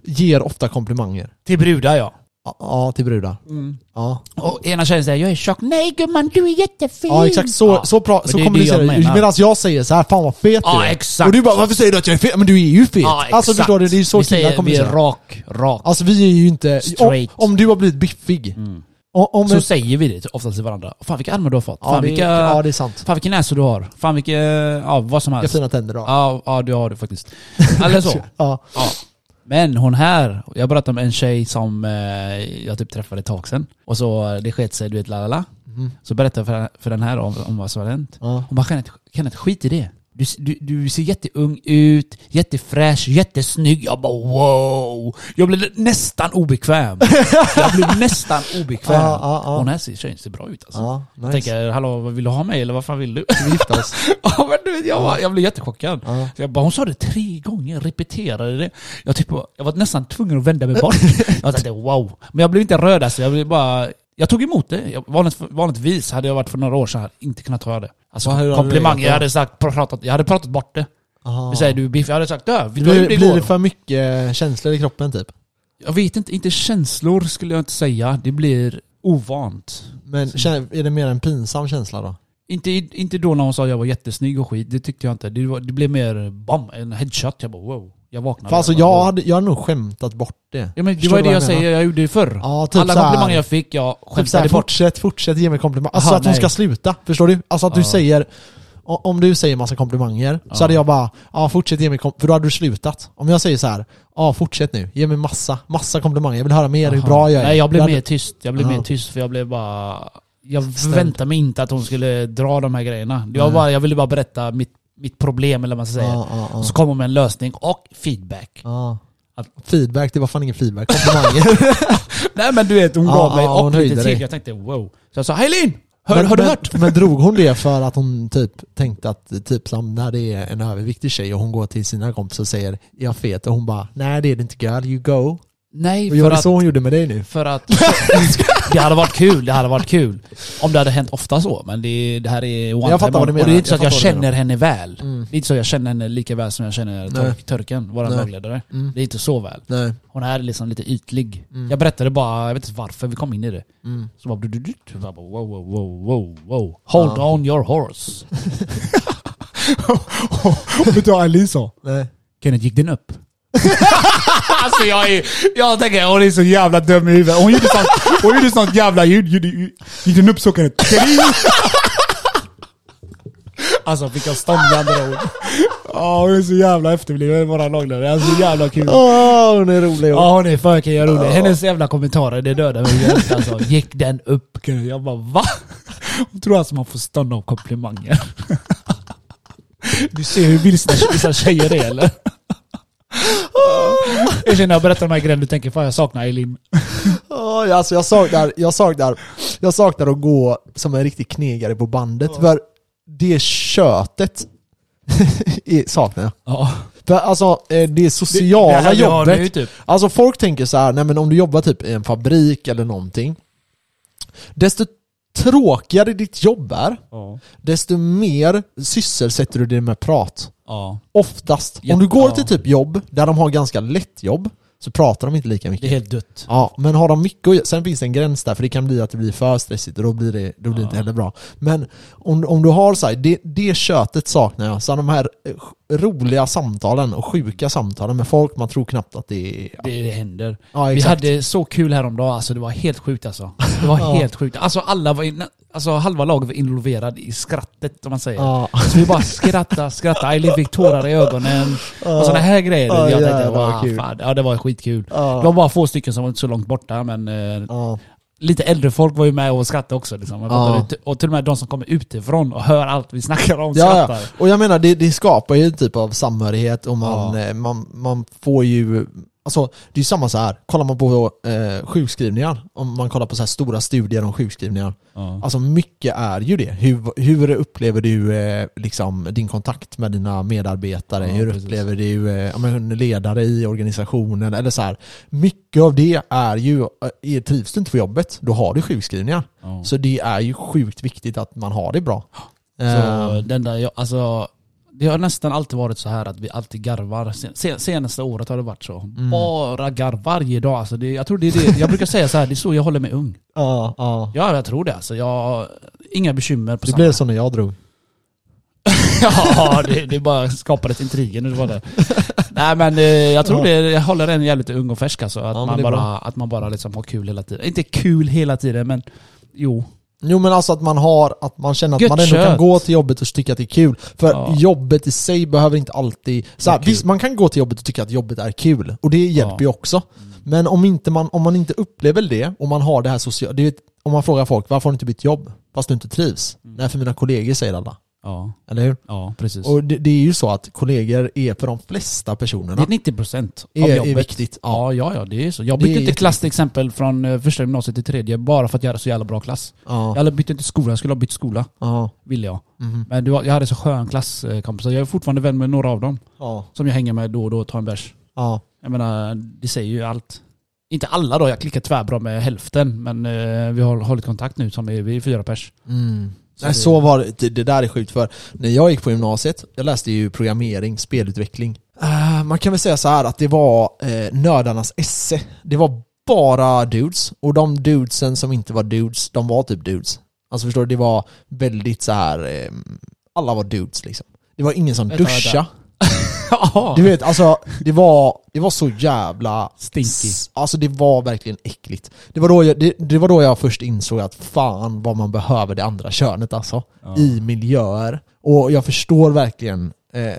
ger ofta komplimanger. Till brudar ja. Ja, Ja, till brudar. Ja, Och ena tjejen säger 'Jag är tjock' Nej gumman, du är jättefin! ja exakt så, Ja. så, pra, Men så det kommunicerar jag du. menar. Medan jag säger så här, fan vad fet Ja, du är. exakt. Och du bara, varför säger du att jag är fet? Men du är ju fet! Ja, alltså exakt. förstår du, det är så vi killar säger, vi är kommunicerar. rak, rak. Alltså vi är ju inte... Om, Straight. om du har blivit biffig. Mm. Om, om Så en- säger vi det oftast till varandra. Fan vilka armar du har fått. ja, Fan, det, vilka, ja det är sant. fan vilken näsa du har. Fan vilka, ja vad som Vilka helst. fina tänder du har. Ja, ja det har du faktiskt. Eller så. [LAUGHS] Ja. Ja. Men hon här, jag berättade om en tjej som eh, jag typ träffade ett tag sedan. Och så det sket sig, du vet lalala. Mhm. Så berättade jag för, för den här om, om vad som hade hänt. Ja. Hon bara Kenneth, Kenneth skit i det. Du, du, du ser jätteung ut, jättefräsch, jättesnygg. Jag bara wow. Jag blev nästan obekväm. [LAUGHS] Jag blev nästan obekväm. Ja, ja, ja. Hon här ser, tjejen ser bra ut alltså. Jag nice. tänker, hallå vad vill du ha mig eller vad fan vill du? Vi gifta oss. [LAUGHS] ja men du vet, jag, var, jag blev jättechockad. Så jag bara, hon sa det tre gånger, repeterade det. Jag, typ, jag var nästan tvungen att vända mig bort. [LAUGHS] jag tänkte wow. Men jag blev inte röd alltså, jag blev bara... Jag tog emot det. Jag, vanligt, vanligtvis hade jag varit för några år sedan jag inte kunnat ta det. Alltså Vad hade du reagerat jag hade sagt, pratat, jag hade pratat bort det. Aha. Vi säger du biff, jag hade sagt dö, var Blir, ute blir igår. det för mycket känslor i kroppen typ? Jag vet inte, inte känslor skulle jag inte säga. Det blir ovant. Men känner- är det mer en pinsam känsla då? Inte, inte då när hon sa att jag var jättesnygg och skit, det tyckte jag inte. Det, var, det blev mer bam, en headshot. Jag bara wow. Jag vaknade. För alltså jag hade, jag hade nog skämtat bort det. Ja men det Förstår var du det jag jag säger, jag gjorde det förr. Ja, typ Alla så komplimanger jag fick, jag Typ såhär, skämtade bort. fortsätt, fortsätt ge mig komplimanger. Alltså Aha, att hon nej. ska sluta, förstår du? Alltså att du Ja. säger, o- om du säger massa komplimanger, så Ja. hade jag bara, ja fortsätt ge mig kom-" för då hade du slutat. Om jag säger så här, ja fortsätt nu, ge mig massa, massa komplimanger, jag vill höra mer hur Aha. bra jag är. Nej jag blev hade- mer tyst, jag blev Ja. mer tyst för jag blev bara... Jag Ställd. förväntade mig inte att hon skulle dra de här grejerna. Nej. bara, jag ville bara berätta mitt, mitt problem eller vad man ska säga. Ja, ja. Och så kom hon med en lösning och feedback. Att- Feedback, det var fan ingen feedback, komplimanger. [LAUGHS] Nej men du vet, hon gav mig och lite till. Jag tänkte wow. Så jag sa hej Linn! Hör, men, har du men, hört? Men drog hon det för att hon typ tänkte att, typ som när det är en överviktig tjej och hon går till sina kompisar och säger jag fet?' och hon bara 'Nej det är det inte girl, you go' Nej, Och för att, så hon gjorde med dig nu? för att [LAUGHS] det hade varit kul, det hade varit kul. Om det hade hänt ofta så, men det, det här är one Jag fattar vad du menar, Och det är inte så jag att jag känner henne väl. Mm. Det är inte så att jag känner henne lika väl som jag känner Nej. törk, Törken, vår lagledare. Mm. Det är inte så väl. Nej. Hon är liksom lite ytlig. Mm. Jag berättade bara, jag vet inte varför vi kom in i det. Mm. Så bara, du, du, du, du, wow, wow, wow, wow, wow. Hold Ja. on your horse. [LAUGHS] Vet du vad Eileen sa? Nej. Kenneth, gick den upp? [LAUGHS] alltså jag är, jag tänker hon är så jävla dum i huvudet. Hon gjorde sånt, hon gjorde sånt jävla ljud. Gick den upp så Kenneth? alltså fick jag stånd med andra ord. Ja hon är så jävla efterbliven våra lagledare. Alltså så jävla kul. Åh, hon är rolig. Ja hon är kul, rolig. Hennes jävla kommentarer det dödar mig alltså. Gick den upp? Jag bara va? Hon tror alltså man får stånd av komplimanger. Du ser hur vilsna vissa tjejer är eller? [LAUGHS] Känner när jag berättar de här grejerna, du tänker fan jag saknar. Åh, [LAUGHS] alltså jag saknar, jag saknar, jag saknar att gå som en riktig knegare på bandet. För det köttet är- [LAUGHS] saknar jag. Ja. För alltså eh, det sociala det här har jobbet. nu, typ. Alltså folk tänker så här, nej men om du jobbar typ i en fabrik eller någonting. Desto tråkigare ditt jobb är, Ja. desto mer sysselsätter du dig med prat. Ja. Oftast. Ja, Om du går ja. till typ jobb där de har ganska lätt jobb, så pratar de inte lika Det är mycket. helt dött. Ja, men har de mycket att sen finns det en gräns där för det kan bli att det blir för stressigt och då blir det, då blir det inte Ja. heller bra. Men om, om du har så här, det, det köttet saknar jag. Så de här eh, roliga samtalen och sjuka samtalen med folk man tror knappt att det är... Det, det händer. Ja, Vi hade så kul häromdagen, alltså det var helt sjukt alltså. Det var [LAUGHS] Ja. helt sjukt. Alltså alla var alltså halva laget var involverade i skrattet om man säger. Ja. Så vi bara skratta, skratta. Eileen fick tårar i ögonen och sådana här grejer. Ja, jag tänkte, wow, kul. fan. Ja det var skitkul. Ja. Det var bara få stycken som var inte så långt borta men eh, Ja. lite äldre folk var ju med och skrattade också. Liksom. Ja. Och till och med de som kommer utifrån och hör allt vi snackar om Ja, skrattar. Och jag menar, det, det skapar ju en typ av samhörighet och man, Ja. eh, man, man får ju Alltså det är ju samma så här. kollar man på eh, sjukskrivningar, om man kollar på så här stora studier om sjukskrivningar. Ja. Alltså mycket är ju det. Hur, hur upplever du eh, liksom din kontakt med dina medarbetare? Ja, hur precis. upplever du eh, ledare i organisationen? Eller så här. Mycket av det är ju, eh, trivs du inte på jobbet, då har du sjukskrivningar. Ja. Så det är ju sjukt viktigt att man har det bra. Så Eh, den där, alltså, det har nästan alltid varit så här att vi alltid garvar. Sen, sen, senaste året har det varit så. Mm. Bara garv varje dag. Alltså det, jag, tror det är det, jag brukar säga så här, det är så jag håller mig ung. [LAUGHS] ja, ja. Ja, jag tror det. Alltså, jag inga bekymmer på Det samma- blev så när jag drog. [LAUGHS] ja, det, det bara skapades intriger nu var det. [LAUGHS] Nej men eh, jag tror Ja. det, jag håller en jävligt ung och färsk alltså. Att, Ja, man, bara, bra. att man bara liksom har kul hela tiden. Inte kul hela tiden men jo. Jo men alltså att man har, att man känner att Gött man ändå kan kött. gå till jobbet och tycka att det är kul. För Ja. jobbet i sig behöver inte alltid... Så här, visst, man kan gå till jobbet och tycka att jobbet är kul. Och det hjälper Ja. ju också. Men om, inte man, om man inte upplever det, och man har det här sociala... Det är, om man frågar folk, varför har du inte bytt jobb? Fast du inte trivs? Nej, för mina kollegor säger alla. Ja, Eller hur? ja precis. Och det, det är ju så att kollegor är för de flesta personerna det är 90% av är, jobbet. är viktigt. Ja. Ja, ja, det är så. Jag bytte inte klass till exempel från eh, första gymnasiet till tredje bara för att jag hade så jävla bra klass. Ja. Jag hade bytt inte skola, jag skulle ha bytt skola, Ja. ville jag. Mhm. Men jag hade så skön klasskompisar, jag är fortfarande vän med några av dem. Ja. Som jag hänger med då och då och tar en bärs. Ja. Jag menar, det säger ju allt. Inte alla då, jag klickar tvärbra med hälften, men eh, vi har hållit kontakt nu som är, vi är fyra pers. Mm. Nej, så var det. det. Där är sjukt för när jag gick på gymnasiet, jag läste ju programmering, spelutveckling. Eh, man kan väl säga så här att det var uh, nördarnas esse. Det var bara dudes, och de dudesen som inte var dudes, de var typ dudes. Alltså förstår du, det var väldigt så här. eh, alla var dudes liksom. Det var ingen som Vänta, vänta. duscha. Ja. Du vet, alltså det var, det var så jävla... Stinky. Alltså det var verkligen äckligt. Det var, då jag, det, det var då jag först insåg att fan vad man behöver det andra könet alltså. Ja. I miljöer. Och jag förstår verkligen eh,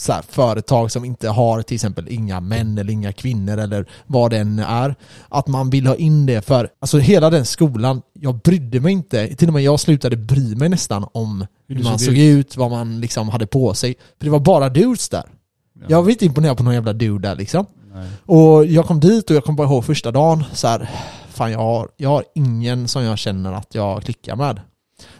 så här, företag som inte har till exempel inga män eller inga kvinnor eller vad det än är. Att man vill ha in det för, alltså hela den skolan, jag brydde mig inte, till och med jag slutade bry mig nästan om hur, du man såg såg ut. vad man liksom hade på sig. För det var bara dudes där. Ja. Jag var inte imponerad på någon jävla dude där liksom. Nej. Och jag kom dit och jag kom bara ihåg första dagen så här, fan jag har, jag har ingen som jag känner att jag klickar med.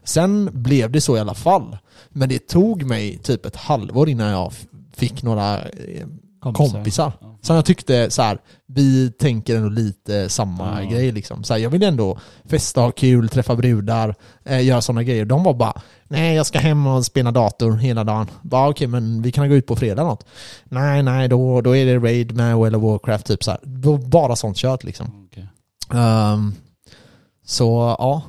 Sen blev det så i alla fall. Men det tog mig typ ett halvår innan jag fick några eh, kompisar. Ja. Som jag tyckte så här, vi tänker ändå lite samma Ja. grej liksom. Så här, jag vill ändå festa, ha kul, träffa brudar, eh, göra sådana grejer. De var bara, nej jag ska hem och spela dator hela dagen. Bara okej men vi kan gå ut på fredag något. Nej nej då, då är det raid med World of Warcraft typ så här. Bara sånt kört liksom. Okej. Ehm, så ja,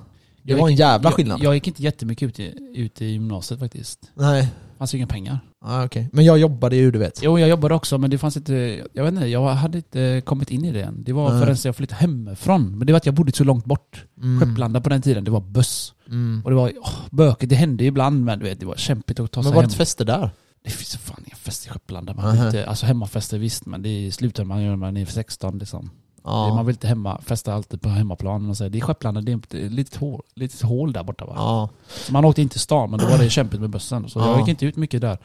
det Jag var en gick- jävla skillnad. Jag, jag gick inte jättemycket ut i, ut i gymnasiet faktiskt. nej, fanns ju inga pengar. Ah, okej. Men jag jobbade ju du vet. Jo, jag jobbade också men det fanns inte, jag vet inte, jag hade inte kommit in i det än. Det var Nej. förrän jag flyttade hemifrån. Men det var att jag bodde så långt bort. Mm. Skepplanda på den tiden, det var buss. Mm. Och det var åh, bökigt, det hände ibland men du vet, det var kämpigt att ta Men sig var det hem. ett fester där? Det finns ju fan inga fester i Skepplanda. Man inte, alltså hemmafester visst, men det slutar man göra när man är 16 liksom. Ja. Man vill inte hemma, festa alltid på hemmaplan. Man säger, det är Skepplanda, det är ett litet hål, litet hål där borta va. ja. Man åkte inte till stan, men då var det kämpigt med bussen. Så Ja. jag gick inte ut mycket där.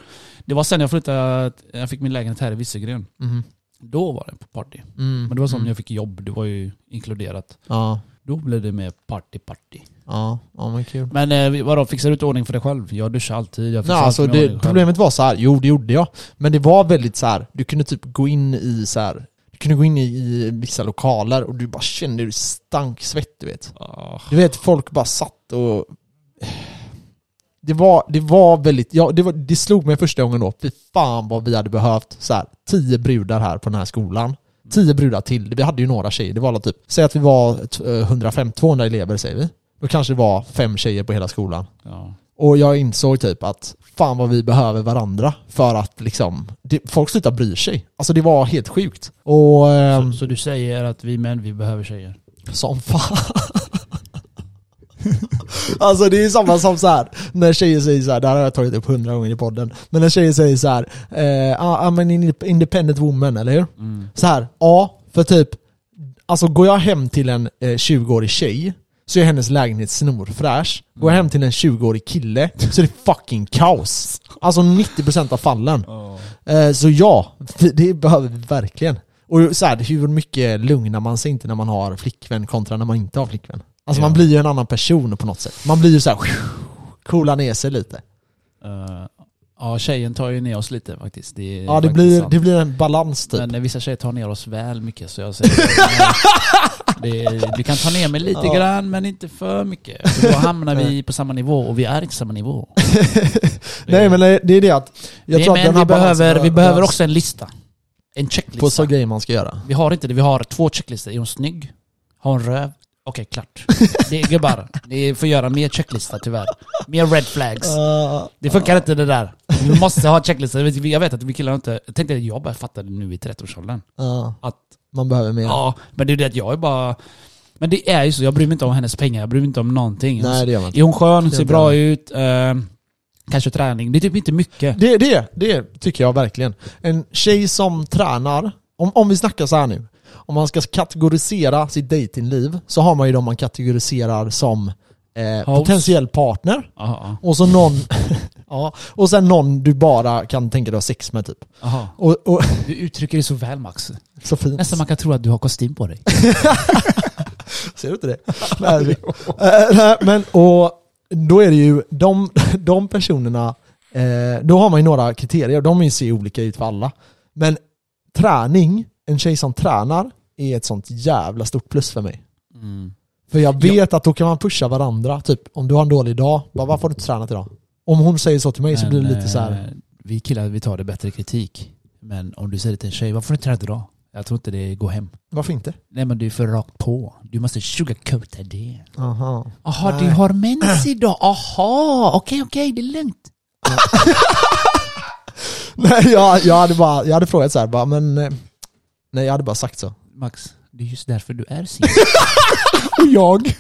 Det var sen jag flyttade, jag fick min lägenhet här i Vissegren. Mhm. Då var det på party. Mm. Men det var som mm. jag fick jobb, det var ju inkluderat. Ja. Då blev det mer party party. Ja, ja men kul. Men eh, vadå, fixar du ut ordning för dig själv? Jag duschar alltid, jag fixar Nej, alltså det, problemet var så här. jo det gjorde jag. Men det var väldigt så här. du kunde typ gå in i så här. Du kunde gå in i, i vissa lokaler och du bara kände hur stank svett du vet. Ah, Du vet, folk bara satt och... Det var, det var väldigt, ja, det, var, det slog mig första gången då, fy fan vad vi hade behövt så här, tio brudar här på den här skolan. Tio brudar till, vi hade ju några tjejer, det var alla typ, säg att vi var eh, 150-200 elever säger vi. Då kanske det var fem tjejer på hela skolan. ja. Och jag insåg typ att fan vad vi behöver varandra för att liksom, det, folk slutar bry sig. Alltså det var helt sjukt. Och ehm, Så, så du säger att vi män, vi behöver tjejer? som fan. [LAUGHS] alltså det är samma som så här när tjejer säger så här, det här har jag tagit upp hundra gånger i podden, men när tjejer säger så här, eh, ah, I'm an independent woman, eller hur? Mm. Så här, ja, för typ alltså går jag hem till en eh, 20-årig tjej så är hennes lägenhet snorfräsch. Går jag hem till en 20-årig kille så är det fucking kaos. Alltså 90% av fallen. Eh, så ja, [LAUGHS] det, behöver vi verkligen. Och så här, hur mycket lugnar man sig inte när man har flickvän kontra när man inte har flickvän? Alltså Ja. man blir ju en annan person på något sätt. Man blir ju så här [LAUGHS] coola ner sig lite. Eh, ja, tjejen tar ju ner oss lite faktiskt. Det Ja det blir, sant. det blir en balans typ. Men vissa tjejer tar ner oss väl mycket så jag säger det, Du kan ta ner mig lite Ja. grann men inte för mycket. För då hamnar vi på samma nivå och vi är inte samma nivå. [LAUGHS] Nej men det är det att, jag Nej, tror att men här vi behöver, vi behöver också en lista. En på checklista. så grejer man ska göra. Vi har inte det, vi har två checklistor. Är hon snygg? Har hon röv? Okej, klart. Det är gubbar. Det får göra mer checklista tyvärr. Mer red flags. [LAUGHS] Det funkar inte det där. Vi måste ha checklistor. Jag vet- att vi killar inte... Jag tänkte att jag bara fattade nu i 30-årsåldern. uh, Att man behöver mer. Ja, men det är det att jag är bara... Men det är ju så, jag bryr mig inte om hennes pengar, jag bryr mig inte om någonting. Nej det gör man inte. Är hon skön, ser bra ut, eh, kanske träning. Det är typ inte mycket. Det, det, det tycker jag verkligen. En tjej som tränar, om, om vi snackar så här nu. Om man ska kategorisera sitt datingliv så har man ju de man kategoriserar som eh, potentiell partner. Aha, Och så någon, [LAUGHS] ja, och sen någon du bara kan tänka dig ha sex med typ. aha. Och, och Du uttrycker det så väl Max. så fint. Nästan man kan tro att du har kostym på dig. [LAUGHS] Ser du inte det? nej, Eh, nej, men och då är det ju de, de personerna, eh, då har man ju några kriterier, de ser olika ut för alla. Men träning, en tjej som tränar, är ett sånt jävla stort plus för mig. Mm. För jag vet att då kan man pusha varandra, typ om du har en dålig dag, bara, varför har du inte tränat idag? Om hon säger så till mig så blir det lite så här. eh, Vi killar, vi tar det bättre kritik. Men om du säger det till en tjej, varför har du inte tränat idag? Jag tror inte det går hem. varför inte? Nej men du är för rakt på. Du måste sugarcoata det. Aha. Nej. du har mens [CLEARS THROAT] idag? Jaha, okej okej, det är lugnt. [LAUGHS] Nej jag, jag, hade bara, jag hade frågat så här, bara, men eh, nej jag hade bara sagt så. Max, det är just därför du är singel. [LAUGHS] Och [LAUGHS] jag.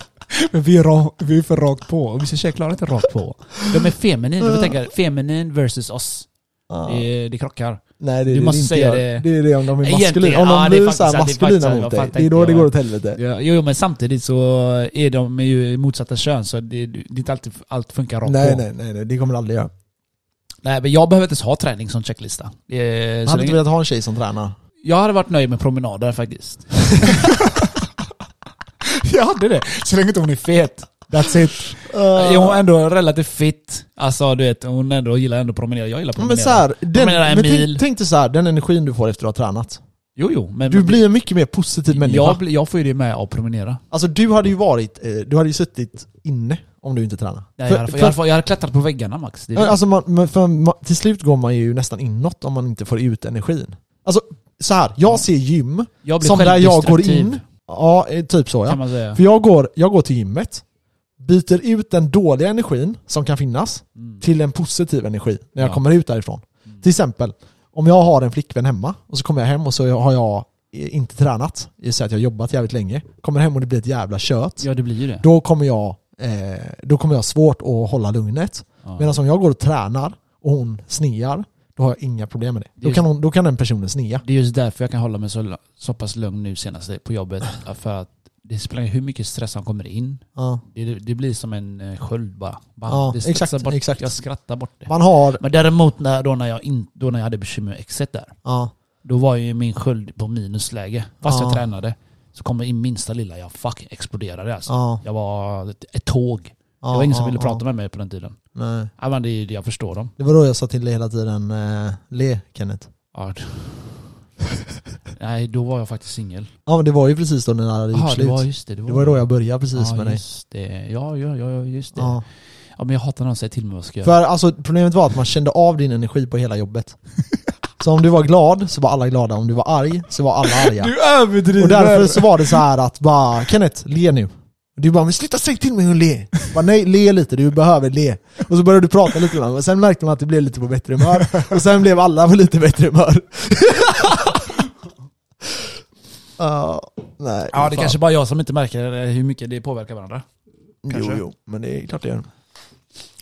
Men vi är, ra- vi är för rakt på. Vissa tjejer klarar inte rakt på. De är feminin, du får [LAUGHS] tänka feminin versus oss. Ja. Det, det krockar. Nej det är Du det måste inte säga det. Det är det om de är maskulina. Om de ja, det är blir faktiskt så här sant, det är faktiskt maskulina mot dig, det är då det går åt helvete. Ja, jo men samtidigt så är de ju motsatta kön så det, det är inte alltid allt funkar rakt Nej, på. nej, nej, nej, det kommer det aldrig göra. nej men jag behöver inte ens ha träning som checklista. Så hade inte länge, velat ha en tjej som tränar. jag hade varit nöjd med promenader faktiskt. [LAUGHS] Jag hade det. Så länge inte hon är fet. That's it. Är hon ändå relativt fit? Alltså du vet, hon ändå gillar ändå att promenera. Jag gillar att promenera. men så här, den, Promenera en men tänk, mil. tänk dig så här, den energin du får efter att ha tränat. Jo, jo. Men Du blir en mycket mer positiv människa. jag, blir- jag får ju det med att promenera. Alltså du hade ju varit, eh, du hade ju suttit inne om du inte tränade. Nej, jag, hade, för- jag, hade, jag hade klättrat på väggarna Max. Är. Alltså man, men för, man, till slut går man ju nästan inåt om man inte får ut energin. Alltså så här, jag ser gym som där jag går in, ja eh, typ så ja. För jag går, jag går till gymmet, byter ut den dåliga energin som kan finnas Mm. till en positiv energi när jag Ja. kommer ut därifrån. Mm. Till exempel, om jag har en flickvän hemma och så kommer jag hem och så har jag inte tränat, säger att jag har jobbat jävligt länge, kommer hem och det blir ett jävla kött, Ja, det blir ju det. då kommer jag eh, då kommer jag ha svårt att hålla lugnet. Ja. Medan om jag går och tränar och hon snear, då har jag inga problem med det. Då kan, hon, då kan den personen snea. Det är just därför jag kan hålla mig så, så pass lugn nu senast på jobbet. För att det spelar hur mycket stress som kommer in. Ja. Det, det blir som en eh, sköld bara. bara Ja, exakt, bort, exakt. Jag skrattar bort det. Man har, Men däremot när, då, när jag in, då när jag hade bekymmer med exet där. ja, Då var ju min sköld på minusläge. Fast jag Ja. tränade. Så kommer in minsta lilla, jag fucking exploderade alltså. ja, Jag var ett, ett tåg. Ja. det var ingen som ville prata med mig på den tiden. Nej. Ja, men det, jag förstår dem. Det var då jag sa till dig hela tiden, eh, le Kenneth. Ja. Nej, då var jag faktiskt singel. Ja men det var ju precis då när det hade gjort Jaha, det slut. var just det. Det var, Det var då jag började precis ja, med dig. det. Ja, ja, ja, just det. Ja. Ja. men jag hatar när någon säger till mig vad jag ska göra. För alltså problemet var att man kände av din energi på hela jobbet. [LAUGHS] Så om du var glad så var alla glada, om du var arg så var alla arga. Du överdriver! Och därför så var det så här att bara, Kenneth, le nu. Du bara, men sluta säga till mig att le. Bara, Nej, le lite, du behöver le. Och så började du prata lite med honom, sen märkte man att du blev lite på bättre humör. Och sen blev alla på lite bättre humör. [LAUGHS] Ja, nej. Ja, det fan. kanske bara jag som inte märker hur mycket det påverkar varandra. Jo, kanske. jo, men det är klart det gör.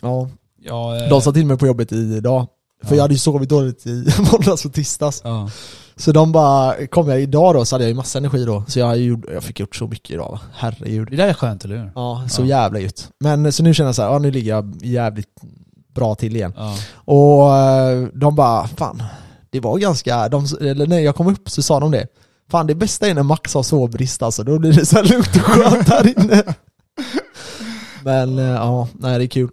Ja, Ja, eh, de sa till mig på jobbet idag. För Ja. jag hade ju sovit dåligt i [LAUGHS] måndags och tisdags. ja. Så de bara, kom jag idag då så hade jag ju massa energi då. Så jag, gjorde, jag fick gjort så mycket idag va. Herregud. Det där är skönt, eller hur? Ja, så Ja. jävla gött. Men så nu känner jag så här, ja nu ligger jag jävligt bra till igen. Ja. Och eh, de bara, fan, det var ganska, de, eller när jag kom upp så sa de det. Fan det bästa är när Max har sovbrist alltså, då blir det så här lugnt och skönt här [LAUGHS] inne. Men eh, ja, nej det är kul.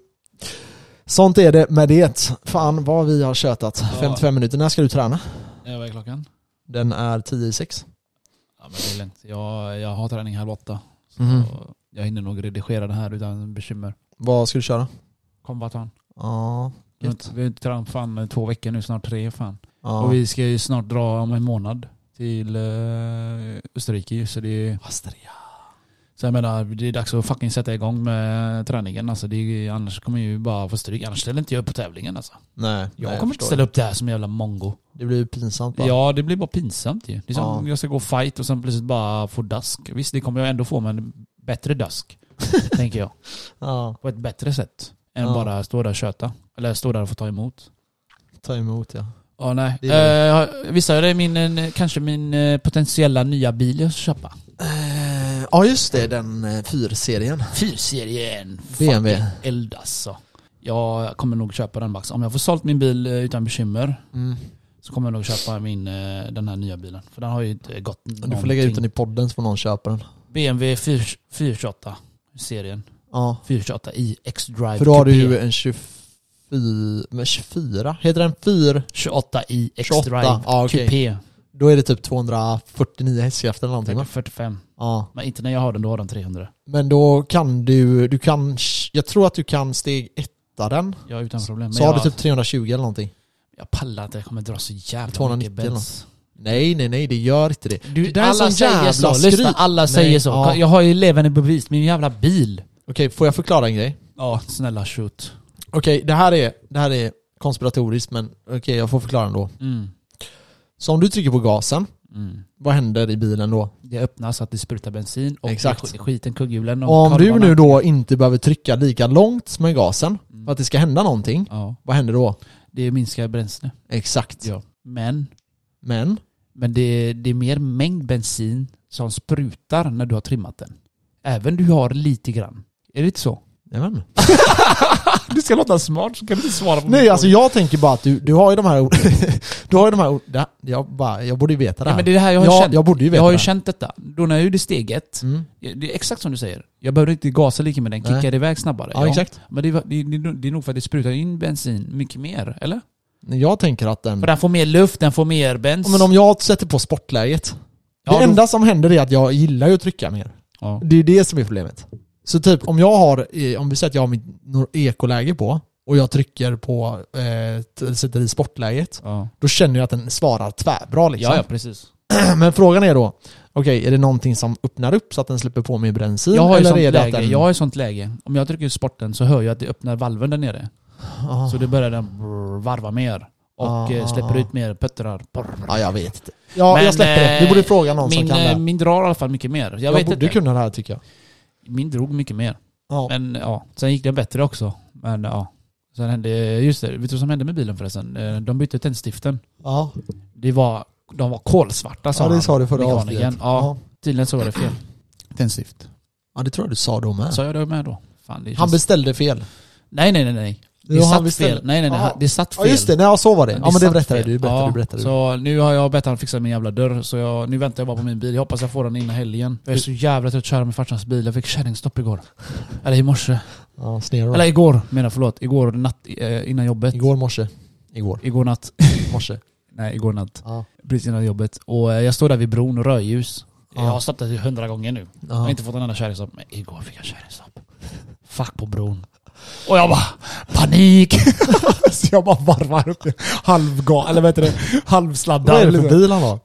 Sånt är det med det. Fan vad vi har tjötat. Ja. 55 minuter, när ska du träna? Ja, vad är klockan? Den är 10 i 6. Ja, men det är lugnt. Jag, jag har träning halv åtta. Så Mhm. Jag hinner nog redigera det här utan bekymmer. Vad ska du köra? Kombatan. Ja, Vi har gött. inte- vi har inte tränat fan två veckor nu, snart tre fan. Ja. Och vi ska ju snart dra om en månad till uh, Österrike ju, så det är Asteria. Så jag menar, det är dags att fucking sätta igång med träningen. Alltså det är, annars kommer jag ju bara få stryk. Annars ställer inte jag upp på tävlingen alltså. Nej, Jag nej, kommer inte förstår ställa upp där som en jävla mongo. Det blir ju pinsamt bara. Ja, det blir bara pinsamt ju. Det är som Ja. jag ska gå fight och sen plötsligt bara få dask. Visst, det kommer jag ändå få, men bättre dask. [LAUGHS] tänker jag. Ja, På ett bättre sätt. Än Ja. bara stå där och köta. Eller stå där och få ta emot. ta emot ja. Ja, nej. Det är Uh, visst är det min, eh, kanske min eh, potentiella nya bil jag ska köpa? Ja just det, den eh, fyrserien. Fyrserien. BMW. Fucking eld alltså. Jag kommer nog köpa den Max. Om jag får sålt min bil eh, utan bekymmer Mm. så kommer jag nog köpa min, eh, den här nya bilen. För den har ju inte gått Du får lägga ut den i podden så får någon köpa den. BMW 4, 428 serien. Ja. 428 i X-Drive För då har du ju en 24, men 24? Heter den 4? 28 i 28, X-Drive ja, okej. Coupé. Då är det typ 249 hästkrafter eller någonting va? 45. Ja. Men inte när jag har den, då har den 300. Men då kan du, du kan, jag tror att du kan steg etta den. Är utan problem. Men Så har jag, du typ 320 eller någonting. jag pallar inte, jag kommer dra så jävla 290 mycket bens. Nej nej nej, det gör inte det. Du, Det alla säger så, skryt. lyssna, alla Nej, säger så. ja. Jag har ju levande bevis, min jävla bil. Okej, får jag förklara en grej? Ja, snälla shoot. Okej, det här är, det här är konspiratoriskt men okej jag får förklara ändå. Mm. Så om du trycker på gasen, Mm. vad händer i bilen då? Det öppnas så att det sprutar bensin och Exakt. Skiten kugghjulen och om du nu då inte behöver trycka lika långt med gasen Mm. för att det ska hända någonting, Ja, vad händer då? det minskar bränsle. Exakt. Ja. Men, Men, men det, det är mer mängd bensin som sprutar när du har trimmat den. Även du har lite grann. Är det inte så? Jag vet inte. [LAUGHS] Du ska låta smart så kan du inte svara på Nej alltså jag tänker bara att du, du har ju de här [LAUGHS] Du har ju de här det- jag, bara, jag borde ju veta det ja, här. men det är det här jag har ja, känt. jag borde ju Jag veta har ju det. här. känt detta. Då när jag gjorde steget, Mm. det är exakt som du säger. Jag behöver inte gasa lika med den, Nej. kickar iväg snabbare. Ja, exakt. Men det, det, det, är nog för att det sprutar in bensin mycket mer, eller? Jag tänker att den... För den får mer luft, den får mer Ja, bensin. men om jag sätter på sportläget. Ja, det då- enda som händer är att jag gillar ju att trycka mer. Ja. Det är det som är problemet. Så typ om jag har, eh, om vi säger att jag har mitt ekoläge på och jag trycker på, eh, sätter i sportläget, Ja. då känner jag att den svarar tvärbra liksom. ja, ja, precis. [CLEARS THROAT] Men frågan är då, okej, är det någonting som öppnar upp så att den släpper på mer bensin? Jag har eller är det läge, att den... jag har ju sånt läge. Om jag trycker sporten så hör jag att det öppnar valven där nere. Ah. Så det börjar den varva mer. Och Ah. eh, släpper ut mer puttrar. Ja, jag vet inte. Ja, Men, jag släpper det. Du eh, borde fråga någon Min, som kan det. eh, min drar i alla fall mycket mer. Jag, Jag, vet borde inte. kunna det här tycker jag. Min drog mycket mer. Ja. Men ja, sen gick den bättre också. Men ja. Sen hände, just det, vet du vad som hände med bilen förresten? Eh, De bytte tändstiften. Ja, Det var, de var kolsvarta sa ja det han, sa du förra avsnittet. Ja, tydligen så var det fel. Tändstift. ja, det tror jag du sa då med. Sa jag det med då? Fan, det Han känns... beställde fel. Nej, nej, nej, nej. Det han satt fel. Nej, nej, nej. Ja. Det satt fel. Ja just det, nej, ja, så var det. Ja men det berättade fel. du, berättade, ja, du, berättade du. Så nu har jag bett han fixa min jävla dörr, så jag, nu väntar jag bara på min bil. Jag hoppas jag får den innan helgen. Jag är så jävla trött att köra med farsans bil. Jag fick kärringstopp igår. Eller i morse. Ja, Eller igår menar jag, förlåt. Igår natt eh, innan jobbet. Igår morse. Igår. Igår natt. [LAUGHS] Morse. Nej, igår natt. Ja. Precis innan jobbet. Och eh, jag står där vid bron och rödljus. Ja. Jag har där till hundra gånger nu. Jag har Ja. inte fått en enda kärringstopp. Men igår fick jag kärringstopp. Fuck på bron. Och jag bara panik! [LAUGHS] Så jag bara varvar upp det. Halvga, eller vad heter det? Halvsladdar. Vad är det för bil han har?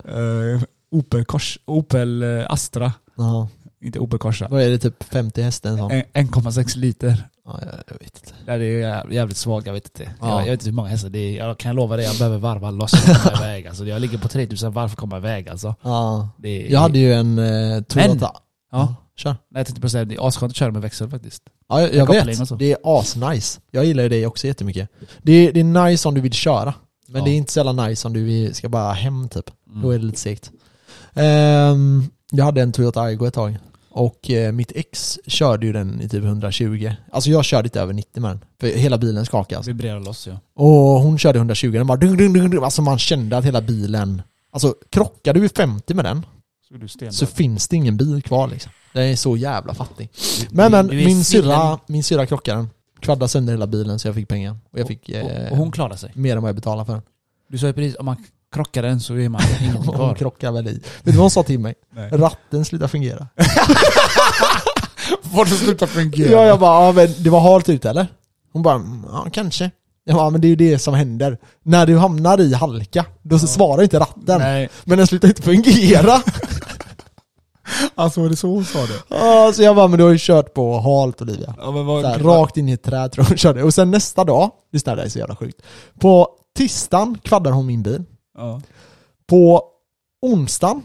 Eh, Opel, Kors, Opel eh, Astra. Ja. Inte Opel Corsa. Vad är det, typ 50 häst en sån? Eh. En- 1,6 liter. Ja, jag, vet inte. Ja, det är jä- jävligt svagt, jag vet inte. Ja. Jag, jag vet inte hur många hästar det är. Jag kan lova dig, jag behöver varva loss för att komma iväg. [LAUGHS] Alltså, jag ligger på 3000 varv för att komma iväg alltså. Ja. Det är, Jag hade ju en eh, Toyota. Ja, Kör. nej, jag tänkte att säga, det är asskönt att köra med växel faktiskt. Ja, jag, jag vet. Det är asnice. Jag gillar ju det också jättemycket. Det är, det är nice om du vill köra. Men Ja. det är inte så jävla nice om du ska bara hem typ. Mm. Då är det lite segt. Ehm, jag hade en Toyota Aygo ett tag. Och eh, mitt ex körde ju den i typ 120. Alltså jag körde inte över 90 med den. För hela bilen skakas. Vibrerar loss ja. Och hon körde 120, den bara dung, dung, dung, dung. Alltså man kände att hela bilen... Alltså krockar du i 50 med den Så så finns det ingen bil kvar liksom. Den är så jävla fattig. Men men, min syrra, min syrra krockade den. Kvaddade sönder hela bilen så jag fick pengar. Och jag fick och, eh, och hon klarar sig. mer än vad jag betalade för den. Du sa ju precis, om man krockar den så är man [LAUGHS] ingenting Hon kvar. krockade väl i. Vet du vad hon sa till mig? Nej. Ratten slutar fungera. [LAUGHS] Får det sluta fungera? Ja, jag bara, ja, men det var halt ute eller? Hon bara, "Mm, ja kanske. "Ja, men det är ju det som händer. När du hamnar i halka, då så svarar inte ratten. Nej, Men den slutar inte fungera. [LAUGHS] alltså var det så hon sa det? Ja, så jag bara, men du har ju kört på halt Olivia. Ja, vad, Så här, rakt in i ett träd tror jag hon körde. Och sen nästa dag, lyssna det här är så jävla sjukt. På tisdagen kvaddar hon min bil. Ja. På onsdagen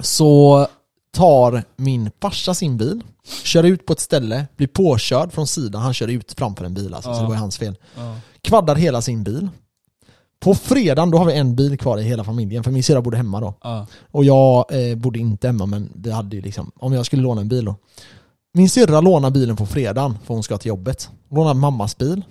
så tar min farsa sin bil, kör ut på ett ställe, blir påkörd från sidan, han kör ut framför en bil alltså, så Ja. det var ju hans fel. Ja. Kvaddar hela sin bil. På fredagen, då har vi en bil kvar i hela familjen, för min syrra bodde hemma då. Ja. Och jag eh, bodde inte hemma, men vi hade ju liksom, om jag skulle låna en bil då. Min syrra lånar bilen på fredagen, för hon ska till jobbet. Lånar mammas bil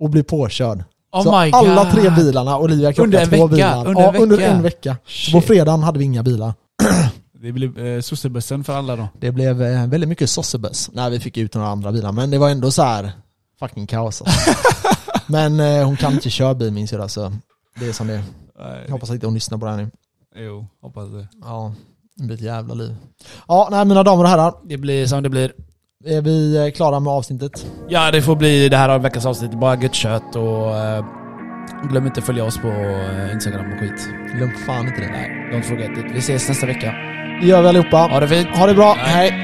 och blir påkörd. Oh så alla God. tre bilarna, Olivia krockade Under en två vecka, bilar. under en ja, under vecka. en vecka. Så på Shit. fredagen hade vi inga bilar. [CLEARS THROAT] Det blev eh, sossebussen för alla då. Det blev eh, väldigt mycket sossebuss. Nej, vi fick ut några andra bilar, men det var ändå så här fucking kaos alltså. [LAUGHS] Men eh, hon kan inte köra bil min syrra, så det är som det är. Jag hoppas att inte hon lyssnar på det här nu. Jo, hoppas det. Ja, det blir ett jävla liv. Ja, nej mina damer och herrar. Det blir som det blir. Är vi eh, klara med avsnittet? Ja, det får bli det här av veckans avsnitt. Bara gött kött och eh, glöm inte att följa oss på eh, Instagram och skit. Glöm fan inte det. Nej, don't forget it. Vi ses nästa vecka. Det gör vi allihopa. Ha det fint. Ha det bra, Nej. hej!